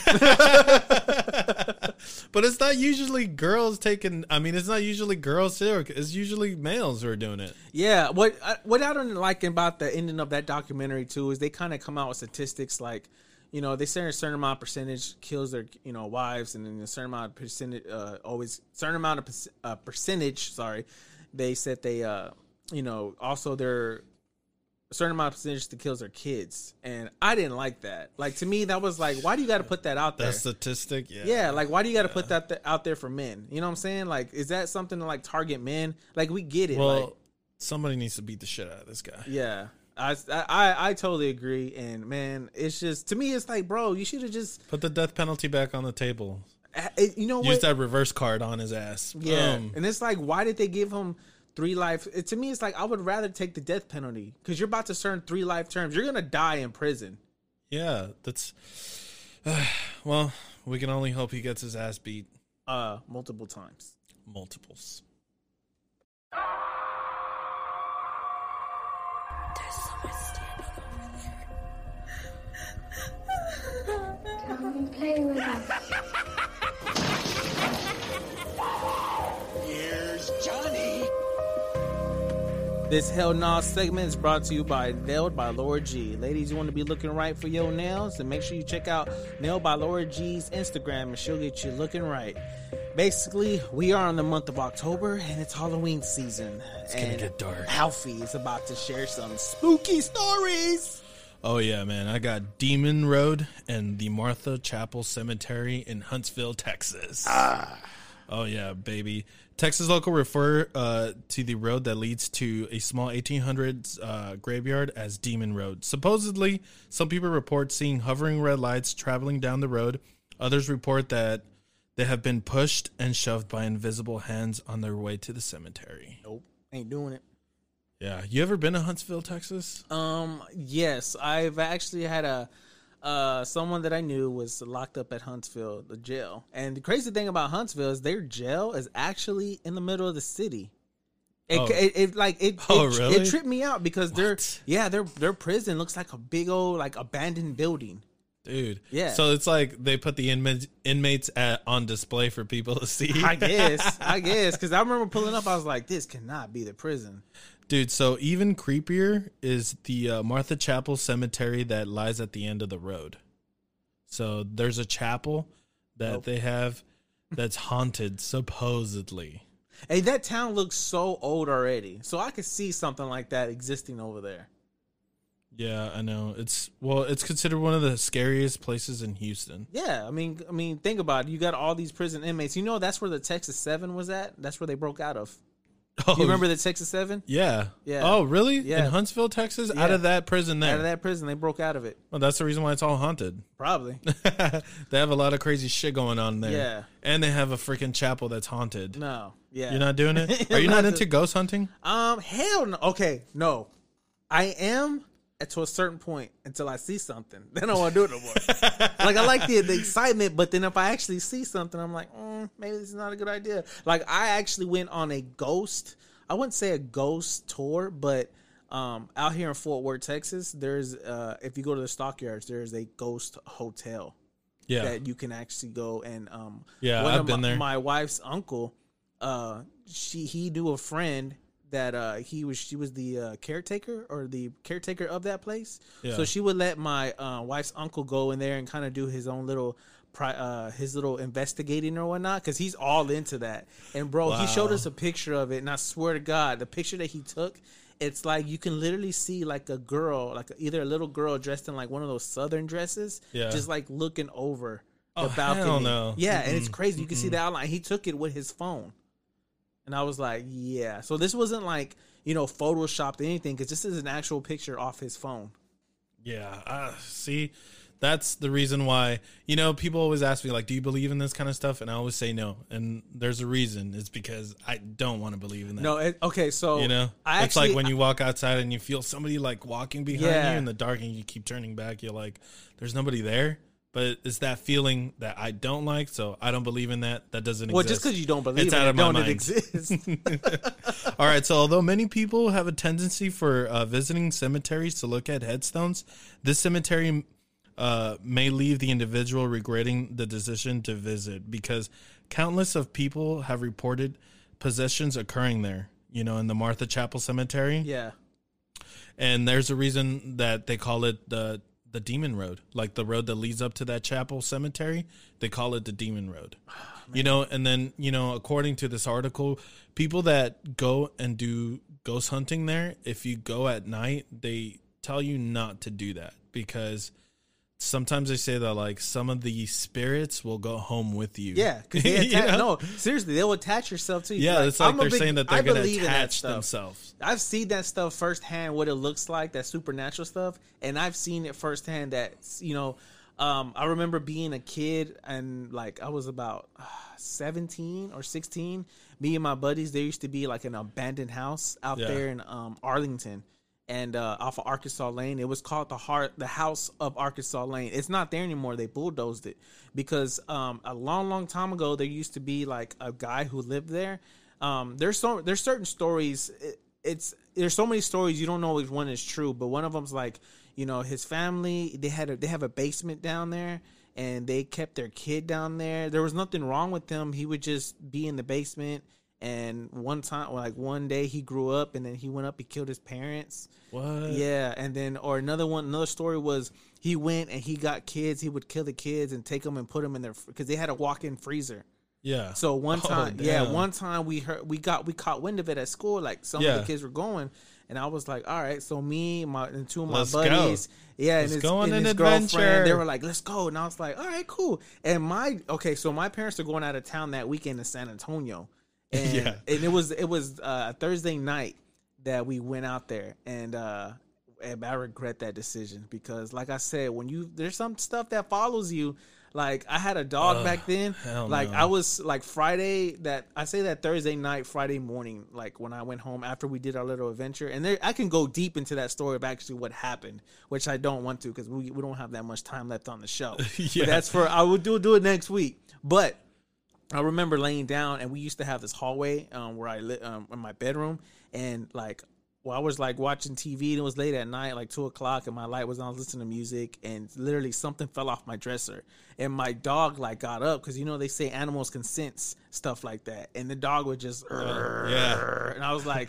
But it's not usually girls taking. I mean, it's not usually girls serial. It's usually males who are doing it. Yeah, what I- what I don't like about the ending of that documentary too is they kind of come out with statistics like, you know, they say a certain amount of percentage kills their you know wives, and then a certain amount of percentage uh, always certain amount of perc- uh, percentage. Sorry, they said they uh you know also their a certain amount of percentage that kills their kids, and I didn't like that. Like to me, that was like, why do you got to put that out there? That statistic, yeah. Yeah, like why do you got to put that th- out there for men? You know what I'm saying? Like, is that something to like target men? Like, we get it. Well, like, somebody needs to beat the shit out of this guy. yeah, I, I I totally agree. And man, it's just to me, it's like, bro, you should have just, Put the death penalty back on the table. it, you know Use that reverse card on his ass. yeah, and it's like, why did they give him three life? It, to me, it's like I would rather take the death penalty because you're about to serve three life terms. You're gonna die in prison. yeah. That's. well, we can only hope he gets his ass beat Uh, multiple times. multiples. Come and play with us. Here's Johnny. This Hell Nah segment is brought to you by Nailed by Laura G. Ladies, you want to be looking right for your nails? Then make sure you check out Nailed by Laura G's Instagram and she'll get you looking right. Basically, we are in the month of October and it's Halloween season. It's gonna get dark. Alfie is about to share some spooky stories. Oh yeah, man! I got Demon Road and the Martha Chapel Cemetery in Huntsville, Texas. Ah. Oh yeah, baby! Texas local refer uh, to the road that leads to a small 1800s uh, graveyard as Demon Road. Supposedly, some people report seeing hovering red lights traveling down the road. Others report that they have been pushed and shoved by invisible hands on their way to the cemetery. Nope, ain't doing it. Yeah, you ever been to Huntsville, Texas? Um, yes, I've actually had a uh someone that I knew was locked up at Huntsville, the jail. And the crazy thing about Huntsville is their jail is actually in the middle of the city. It, Oh. it, it like it, Oh, it, really? it tripped me out because their What? yeah their their prison looks like a big old like abandoned building. Dude. Yeah. So it's like they put the inmates inmates at, on display for people to see. I guess I guess because I remember pulling up, I was like, this cannot be the prison. Dude, so even creepier is the uh, Martha Chapel Cemetery that lies at the end of the road. So there's a chapel that Nope. they have that's haunted supposedly. Hey, that town looks so old already, so I could see something like that existing over there. Yeah, I know. It's well, it's considered one of the scariest places in Houston. Yeah, I mean, I mean, think about it. You got all these prison inmates. You know, that's where the Texas Seven was at. That's where they broke out of. Oh, You remember the Texas Seven? Yeah. Yeah. Oh, really? Yeah. In Huntsville, Texas? Out of that prison there. Out of that prison, they broke out of it. Well, that's the reason why it's all haunted. Probably. they have a lot of crazy shit going on there. Yeah. And they have a freaking chapel that's haunted. No. Yeah. You're not doing it? Are you not Not into ghost hunting? Um. Hell no. Okay. No. I am to a certain point until I see something. Then I don't want to do it no more. like I like the, the excitement, but then if I actually see something, I'm like, mm, maybe this is not a good idea. Like I actually went on a ghost. I wouldn't say a ghost tour, but um, out here in Fort Worth, Texas, there's uh, if you go to the stockyards, there's a ghost hotel Yeah. that you can actually go and um Yeah, one I've of been my, there. my wife's uncle uh she he knew a friend that uh he was she was the uh, caretaker or the caretaker of that place Yeah. so she would let my uh, wife's uncle go in there and kind of do his own little pri- uh his little investigating or whatnot because he's all into that and bro he showed us a picture of it and i swear to god the picture that he took it's like you can literally see like a girl like either a little girl dressed in like one of those southern dresses Yeah. just like looking over Oh, the balcony. hell no. Yeah, and it's crazy. You can see the outline. He took it with his phone, and I was like, "Yeah." So this wasn't like you know photoshopped anything because this is an actual picture off his phone. Yeah. Uh, see, That's the reason why, you know, people always ask me, like, do you believe in this kind of stuff? And I always say no. And there's a reason. It's because I don't want to believe in that. No, it, okay, so you know, I it's actually, like when you walk outside and you feel somebody like walking behind Yeah. you in the dark and you keep turning back, you're like, there's nobody there. But it's that feeling that I don't like, so I don't believe in that. That doesn't well, exist. Well, just because you don't believe It's in out it, of my don't it mind. exist? All right, so although many people have a tendency for uh, visiting cemeteries to look at headstones, this cemetery uh, may leave the individual regretting the decision to visit because countless of people have reported possessions occurring there. You know, in the Martha Chapel Cemetery, yeah, and there's a reason that they call it the the Demon Road, like the road that leads up to that chapel cemetery. They call it the Demon Road. Ah, you know, and then you know, according to this article, people that go and do ghost hunting there, if you go at night, they tell you not to do that because sometimes they say that like some of the spirits will go home with you. yeah. Because they You attach, know? no, seriously, they'll attach yourself to you. Yeah, it's like I'm they're big- saying that they're going to believe in that attach themselves. I've seen that stuff firsthand, what it looks like, that supernatural stuff, and I've seen it firsthand. That you know, um, I remember being a kid and like I was about uh, seventeen or sixteen. Me and my buddies, there used to be like an abandoned house out Yeah. there in um, Arlington, and uh, off of Arkansas Lane. It was called the heart, the House of Arkansas Lane. It's not there anymore. They bulldozed it because um, a long, long time ago there used to be like a guy who lived there. Um, there's so there's certain stories. It, it's there's so many stories you don't know which one is true, but one of them's like you know his family they had a, they have a basement down there and they kept their kid down there. There was nothing wrong with him. He would just be in the basement. And one time, like one day, he grew up and then he went up. He killed his parents. What? Yeah, and then or another one, another story was he went and he got kids. He would kill the kids and take them and put them in their because they had a walk-in freezer. Yeah. So one oh, time, yeah, one time we heard we got we caught wind of it at school. Like some of the kids were going, and I was like, all right. So me, my and two of my Let's go. buddies, yeah, Let's and his, go on and an his adventure. girlfriend, they were like, let's go, and I was like, all right, cool. And my okay, so my parents are going out of town that weekend in San Antonio, and Yeah. and it was it was uh, a Thursday night that we went out there, and uh, and I regret that decision because, like I said, when you there's some stuff that follows you. Like I had a dog Ugh, back then. Like no. I was like Friday that I say that Thursday night, Friday morning, like when I went home after we did our little adventure, and there I can go deep into that story of actually what happened, which I don't want to because we, we don't have that much time left on the show. Yeah. But that's for I will do do it next week. But I remember laying down, and we used to have this hallway um, where I lit um, in my bedroom, and like, well, I was like watching TV, and it was late at night, like two o'clock, and my light was on, I was listening to music, and literally something fell off my dresser, and my dog like got up because you know they say animals can sense stuff like that, and the dog would just, yeah. and I was like.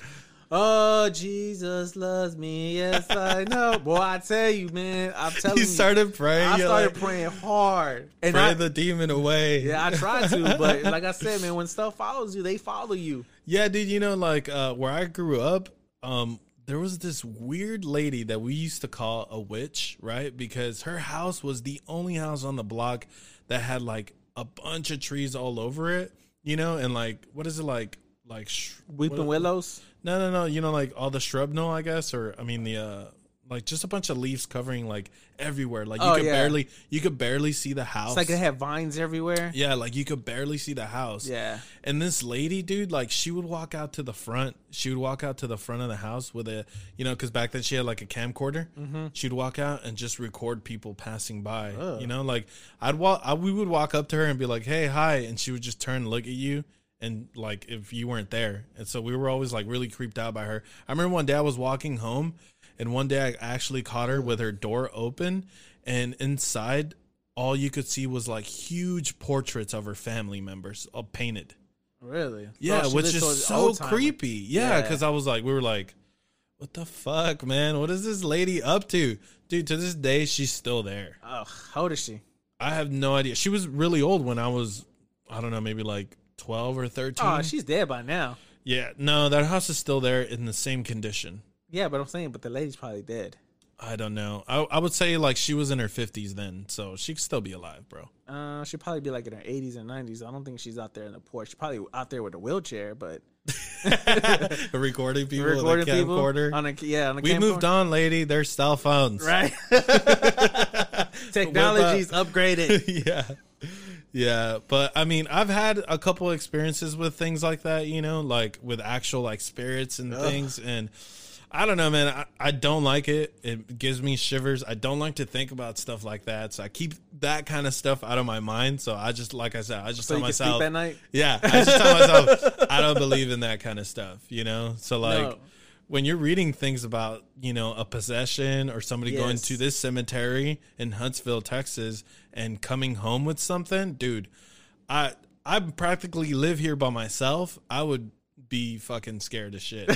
Oh, Jesus loves me. Yes, I know. Boy, I tell you, man. I'm telling You you. started praying. I started like, praying hard. And Pray I, the demon away. yeah, I tried to, but like I said, man, when stuff follows you, they follow you. Yeah, dude, you know, like uh, where I grew up, um, there was this weird lady that we used to call a witch, right? Because her house was the only house on the block that had like a bunch of trees all over it, you know, and like what is it like, like sh- Weeping willows. No, no, no, you know, like all the shrub, no, I guess, or I mean the uh, like just a bunch of leaves covering like everywhere, like you Oh, could yeah. barely, you could barely see the house. It's like they have vines everywhere. Yeah, like you could barely see the house. Yeah. And this lady, dude, like she would walk out to the front. She would walk out to the front of the house with a, you know, because back then she had like a camcorder. Mm-hmm. She'd walk out and just record people passing by. You know, like I'd walk, I, we would walk up to her and be like, "Hey, hi," and she would just turn and look at you. And like if you weren't there, and so we were always like really creeped out by her. I remember one day I was walking home, and one day I actually caught her with her door open, and inside all you could see was like huge portraits of her family members, all painted. Really? Yeah, Oh, she which is so creepy. Yeah, Yeah. because I was like, we were like, what the fuck, man? What is this lady up to? Dude, to this day, she's still there. Oh, how old is she? I have no idea. She was really old when I was, I don't know, maybe like 12 or 13. Oh, she's dead by now. yeah, no, that house is still there in the same condition. Yeah, but I'm saying, but the lady's probably dead. I don't know. I, I would say like she was in her 50s then, so she could still be alive, bro. Uh, she'd probably be like in her 80s and 90s. I don't think she's out there in the porch. She's probably out there with a wheelchair, but recording people recording with a people camcorder. on a yeah. On a we moved on, lady. There's cell phones. right. Technology's upgraded. yeah. Yeah, but I mean, I've had a couple experiences with things like that, you know, like with actual like spirits and things and I don't know, man. I, I don't like it. It gives me shivers. I don't like to think about stuff like that. So I keep that kind of stuff out of my mind. So I just, like I said, I just So tell you can sleep myself, at night? yeah, I just tell myself I don't believe in that kind of stuff, you know? So like No. when you're reading things about, you know, a possession or somebody going to this cemetery in Huntsville, Texas and coming home with something, dude, I I practically live here by myself. I would be fucking scared as shit.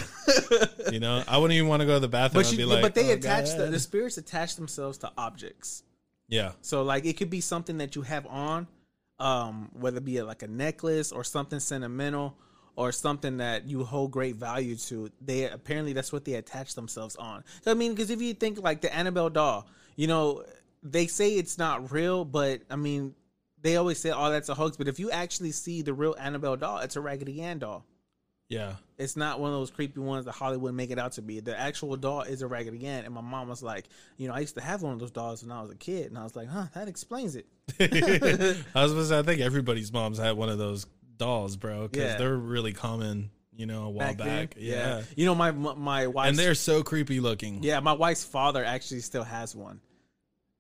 you know, I wouldn't even want to go to the bathroom. But you, be like, but they "Oh, attach the, God." the spirits attach themselves to objects. yeah, So like it could be something that you have on, um, whether it be like a necklace or something sentimental or something that you hold great value to. They apparently that's what they attach themselves on. I mean, because if you think like the Annabelle doll, you know, they say it's not real, but I mean, they always say, "Oh, that's a hoax." But if you actually see the real Annabelle doll, it's a Raggedy Ann doll. yeah, It's not one of those creepy ones that Hollywood make it out to be. The actual doll is a Raggedy Ann, and my mom was like, you know, I used to have one of those dolls when I was a kid, and I was like, huh, that explains it. I was supposed to say, I think everybody's mom's had one of those dolls, bro, because Yeah. they're really common. You know, a while Back back, then, yeah. You know, my my wife and they're so creepy looking. yeah, my wife's father actually still has one.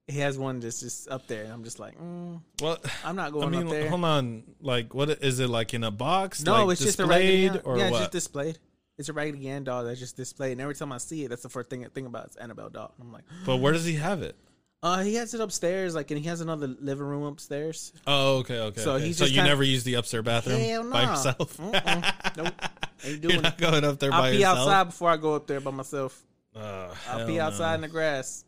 He has one that's just up there, and I'm just like, mm, Well, I'm not I going mean, up there. hold on. Like, what is it like in a box? No, like, it's just a Raggedy displayed or yeah, it's just displayed. It's a Raggedy Ann doll that's just displayed, and every time I see it, that's the first thing I think about. It's Annabelle doll. I'm like, but where does he have it? uh, he has it upstairs, like, and he has another living room upstairs. Oh, okay, okay. So okay. he's so you kinda- never use the upstairs bathroom Hell no, by yourself. Nope, ain't doing You're it. going up there I'll pee yourself. outside before I go up there by myself. Uh, I'll hell pee no. outside in the grass.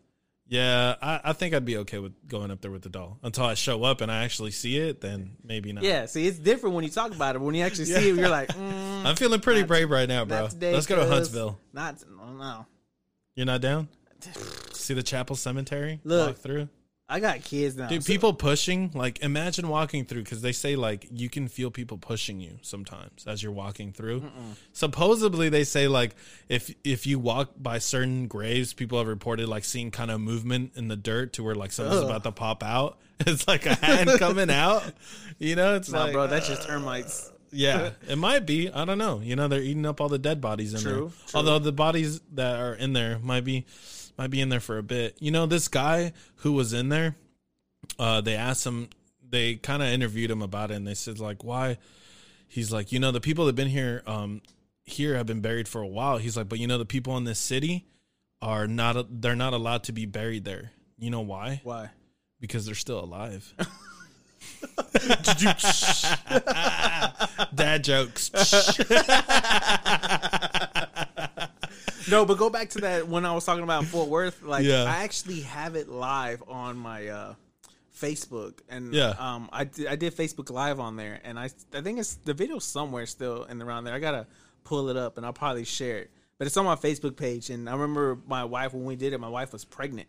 Yeah, I, I think I'd be okay with going up there with the doll until I show up and I actually see it. Then maybe not. Yeah, see, it's different when you talk about it. When you actually see it, you're like, mm, I'm feeling pretty brave right now, bro. today, Let's go to. Huntsville. Not, no, no. You're not down? See the chapel cemetery? Look, through. I got kids now. Dude, so- people pushing, like, imagine walking through because they say, like, you can feel people pushing you sometimes as you're walking through. Supposedly, they say, like, if if you walk by certain graves, people have reported, like, seeing kind of movement in the dirt to where, like, something's Ugh. about to pop out. It's like a hand coming out. You know, it's Nah, like, bro, that's uh, just termites. yeah, it might be. I don't know. You know, they're eating up all the dead bodies in True, there. true. Although the bodies that are in there might be might be in there for a bit. You know, this guy who was in there, uh, they asked him. They kind of interviewed him about it, and they said like, why? He's like, you know, the people that have been here, um, here have been buried for a while. He's like, but you know, the people in this city are not. They're not allowed to be buried there. You know why? Why? Because they're still alive. Dad jokes. No, but go back to that when I was talking about Fort Worth. Like, Yeah. I actually have it live on my uh, Facebook, and Yeah. um, I did, I did Facebook Live on there, and I I think it's the video somewhere still in the around there. I gotta pull it up, and I'll probably share it. But it's on my Facebook page, and I remember my wife when we did it. My wife was pregnant,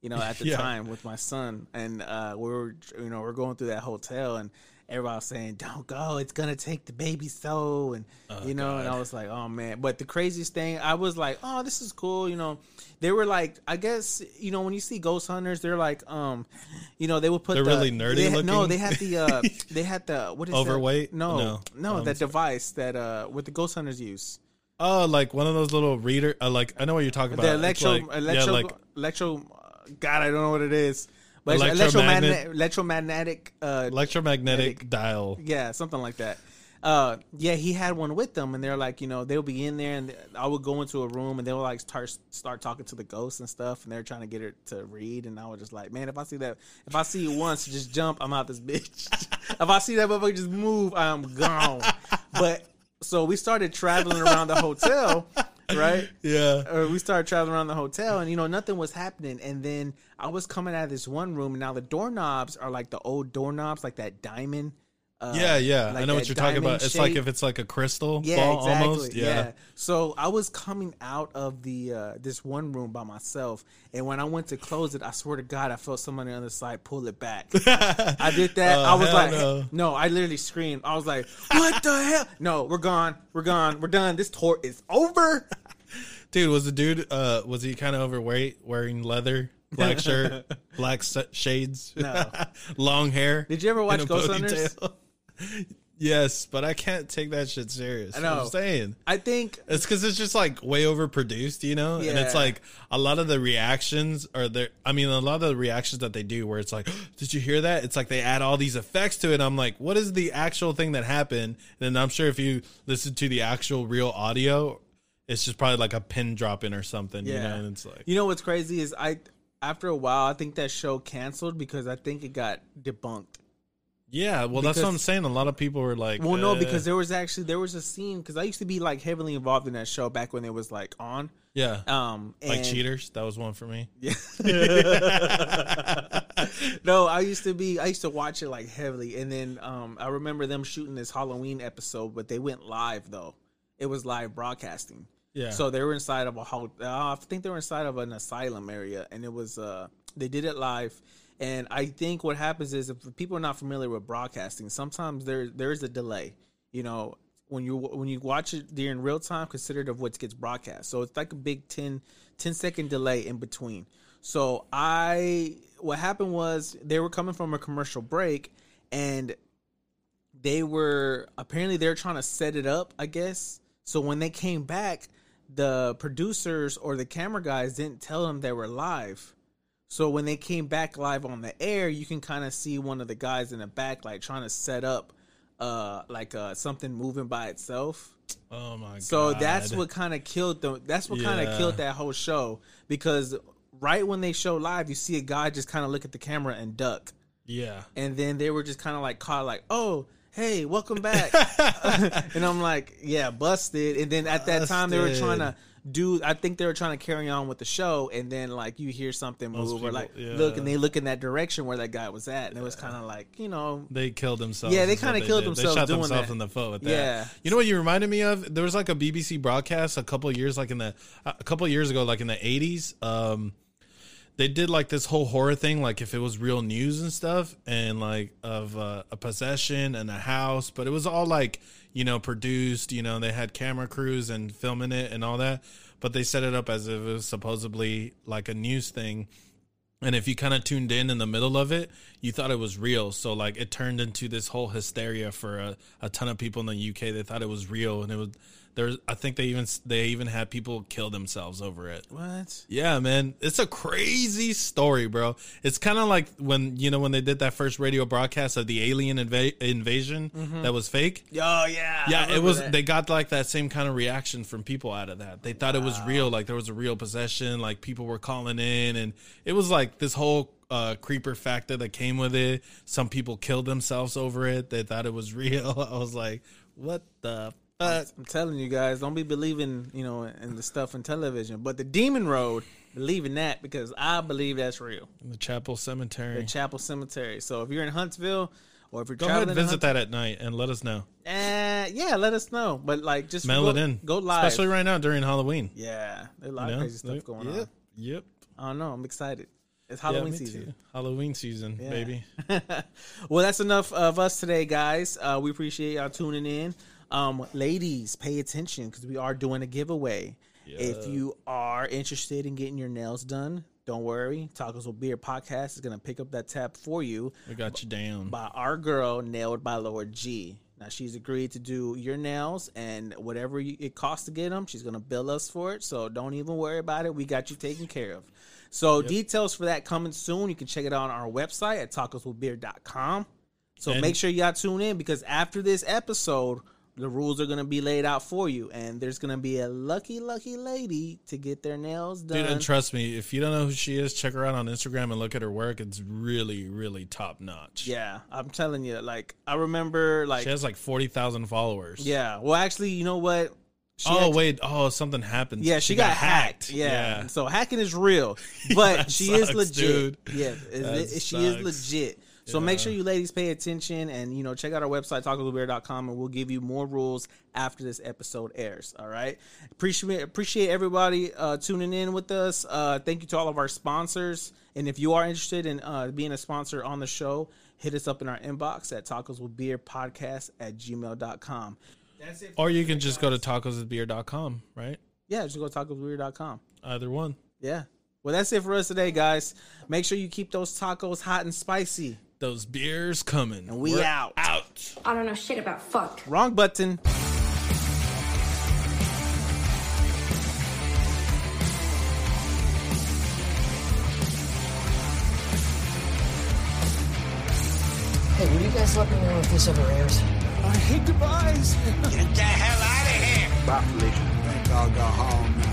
you know, at the Yeah. time with my son, and uh, we were you know we're going through that hotel, and everybody was saying, "Don't go, it's gonna take the baby soul," and you know, and I was like, "Oh man!" But the craziest thing, I was like, "Oh, this is cool," you know. They were like, I guess you know when you see ghost hunters, they're like, um, you know, they would put They're the, really nerdy they had- No, they had the uh, they had the what is that? Overweight? No, No. no, Um, that device that uh, what the ghost hunters use. Oh, like one of those little reader. Uh, like I know what you're talking about. The electro, like, electro, yeah, like electro. God, I don't know what it is. But electromagnetic, electromagnetic uh, electromagnetic dial. Yeah, something like that. Uh, yeah, he had one with them, and they're like, you know, they'll be in there, and I would go into a room, and they would like start start talking to the ghosts and stuff, and they're trying to get her to read, and I was just like, man, if I see that, if I see it once, just jump, I'm out this bitch. if I see that motherfucker just move, I'm gone. but so we started traveling around the hotel, right? Yeah. uh, we started traveling around the hotel and you know nothing was happening and then i was coming out of this one room and now the doorknobs are like the old doorknobs like that diamond uh, Yeah, yeah. like I know what you're talking about. It's like if it's like a crystal yeah ball exactly almost. yeah. Yeah. so i was coming out of the uh this one room by myself and when i went to close it i swear to god i felt somebody on the other side pull it back i did that Oh, i was like no. no i literally screamed i was like what the hell no we're gone we're gone we're done this tour is over Dude, was the dude uh was he kind of overweight, wearing leather? black shirt, black s- shades, No. long hair. Did you ever watch Ghost ponytail. Yes, but I can't take that shit serious. I know. What I'm saying. I think It's because it's just like way overproduced, you know? And it's like a lot of the reactions are there. I mean, a lot of the reactions that they do where it's like, did you hear that? It's like they add all these effects to it. I'm like, what is the actual thing that happened? And I'm sure if you listen to the actual real audio, it's just probably like a pin dropping or something, you know? Yeah. And it's like, you know what's crazy is I after a while I think that show canceled because I think it got debunked. Yeah, well, that's what I'm saying. A lot of people were like, Well, no, uh, because there was actually there was a scene because I used to be like heavily involved in that show back when it was like on. yeah, Um, like cheaters. That was one for me. Yeah. no, I used to be. I used to watch it like heavily, and then um, I remember them shooting this Halloween episode, but they went live though. It was live broadcasting. Yeah. So they were inside of a hol- uh, I think they were inside of an asylum area, and it was uh they did it live. And I think what happens is if people are not familiar with broadcasting, sometimes there there is a delay. You know, when you when you watch it during real time, considered of what gets broadcast. So it's like a big 10, 10 second delay in between. So I what happened was they were coming from a commercial break, and they were apparently they're trying to set it up, I guess. So when they came back, the producers or the camera guys didn't tell them they were live. So when they came back live on the air, you can kind of see one of the guys in the back like trying to set up uh like uh something moving by itself. Oh my god. So that's what kind of killed them. that's what kind of killed that whole show because right when they show live, you see a guy just kind of look at the camera and duck Yeah. and then they were just kind of like caught like oh hey welcome back and i'm like yeah busted and then at that time they were trying to do i think they were trying to carry on with the show and then like you hear something move or like yeah. look and they look in that direction where that guy was at and it was kind of like you know They killed themselves. Yeah, they kinda killed did. themselves They shot doing themselves that. in the foot with that. Yeah. You know what you reminded me of? There was like a BBC broadcast a couple of years, like in the a couple of years ago, like in the eighties. Um, they did like this whole horror thing, like if it was real news and stuff, and like of uh, a possession and a house, but it was all like you know produced. You know, they had camera crews and filming it and all that, but they set it up as if it was supposedly like a news thing and if you kind of tuned in in the middle of it you thought it was real so like it turned into this whole hysteria for a, a ton of people in the uk they thought it was real and it was there's i think they even they even had people kill themselves over it what yeah man it's a crazy story bro it's kind of like when you know when they did that first radio broadcast of the alien inva- invasion that was fake oh yeah yeah, it was. that. They got like that same kind of reaction from people out of that. They thought it was real, like there was a real possession, like people were calling in, and it was like this whole uh, creeper factor that came with it. Some people killed themselves over it. They thought it was real. I was like, what the fuck? I'm telling you guys, don't be believing, you know, in the stuff in television. But the Demon Road, believe in that because I believe that's real. In The Chapel Cemetery. The Chapel Cemetery. So if you're in Huntsville or if you're Go ahead and to visit that at night and let us know. Uh, yeah, let us know. But like, just Mail go, it in. Go live. especially right now during Halloween. yeah, there's a lot You of know? crazy stuff going yep, on. Yep. I don't know. I'm excited. It's Yeah, Halloween me season. too. Halloween season, Yeah. baby. well, that's enough of us today, guys. Uh, we appreciate y'all tuning in. Um, ladies, pay attention because we are doing a giveaway. If you are interested in getting your nails done, don't worry. Tacos with Beer podcast is going to pick up that tab for you We got you down. by our girl, Nailed by Laura G. Now, she's agreed to do your nails and whatever it costs to get them, she's going to bill us for it. So don't even worry about it. We got you taken care of. So details for that coming soon. You can check it out on our website at tacoswithbeer.com. So And- make sure y'all tune in because after this episode, the rules are going to be laid out for you. And there's going to be a lucky, lucky lady to get their nails done. Dude, and trust me, if you don't know who she is, check her out on Instagram and look at her work. It's really, really top notch. yeah, I'm telling you. Like, I remember, like, She has like 40,000 followers. yeah. Well, actually, you know what? She oh, wait. Oh, something happened. Yeah, she, got, hacked. Yeah. So hacking is real, but she is legit. dude. Yeah, is it- she is legit. So make sure you ladies pay attention and you know check out our website tacoswithbeer.com and we'll give you more rules after this episode airs. All right. Appreciate appreciate everybody uh, tuning in with us. Uh, thank you to all of our sponsors. And if you are interested in uh, being a sponsor on the show, hit us up in our inbox at tacos with beer podcast at gmail.com. That's it. Or you can just go to tacoswithbeer.com, right? Yeah, just go to tacosbeer.com. Either one. Yeah. Well, that's it for us today, guys. Make sure you keep those tacos hot and spicy. Those beers coming. And we We're out. Out. I don't know shit about fuck. Wrong button. Hey, will you guys let me know if this ever airs? I hate goodbyes. Get the hell out of here! Bye, Felicia. Think I'll go home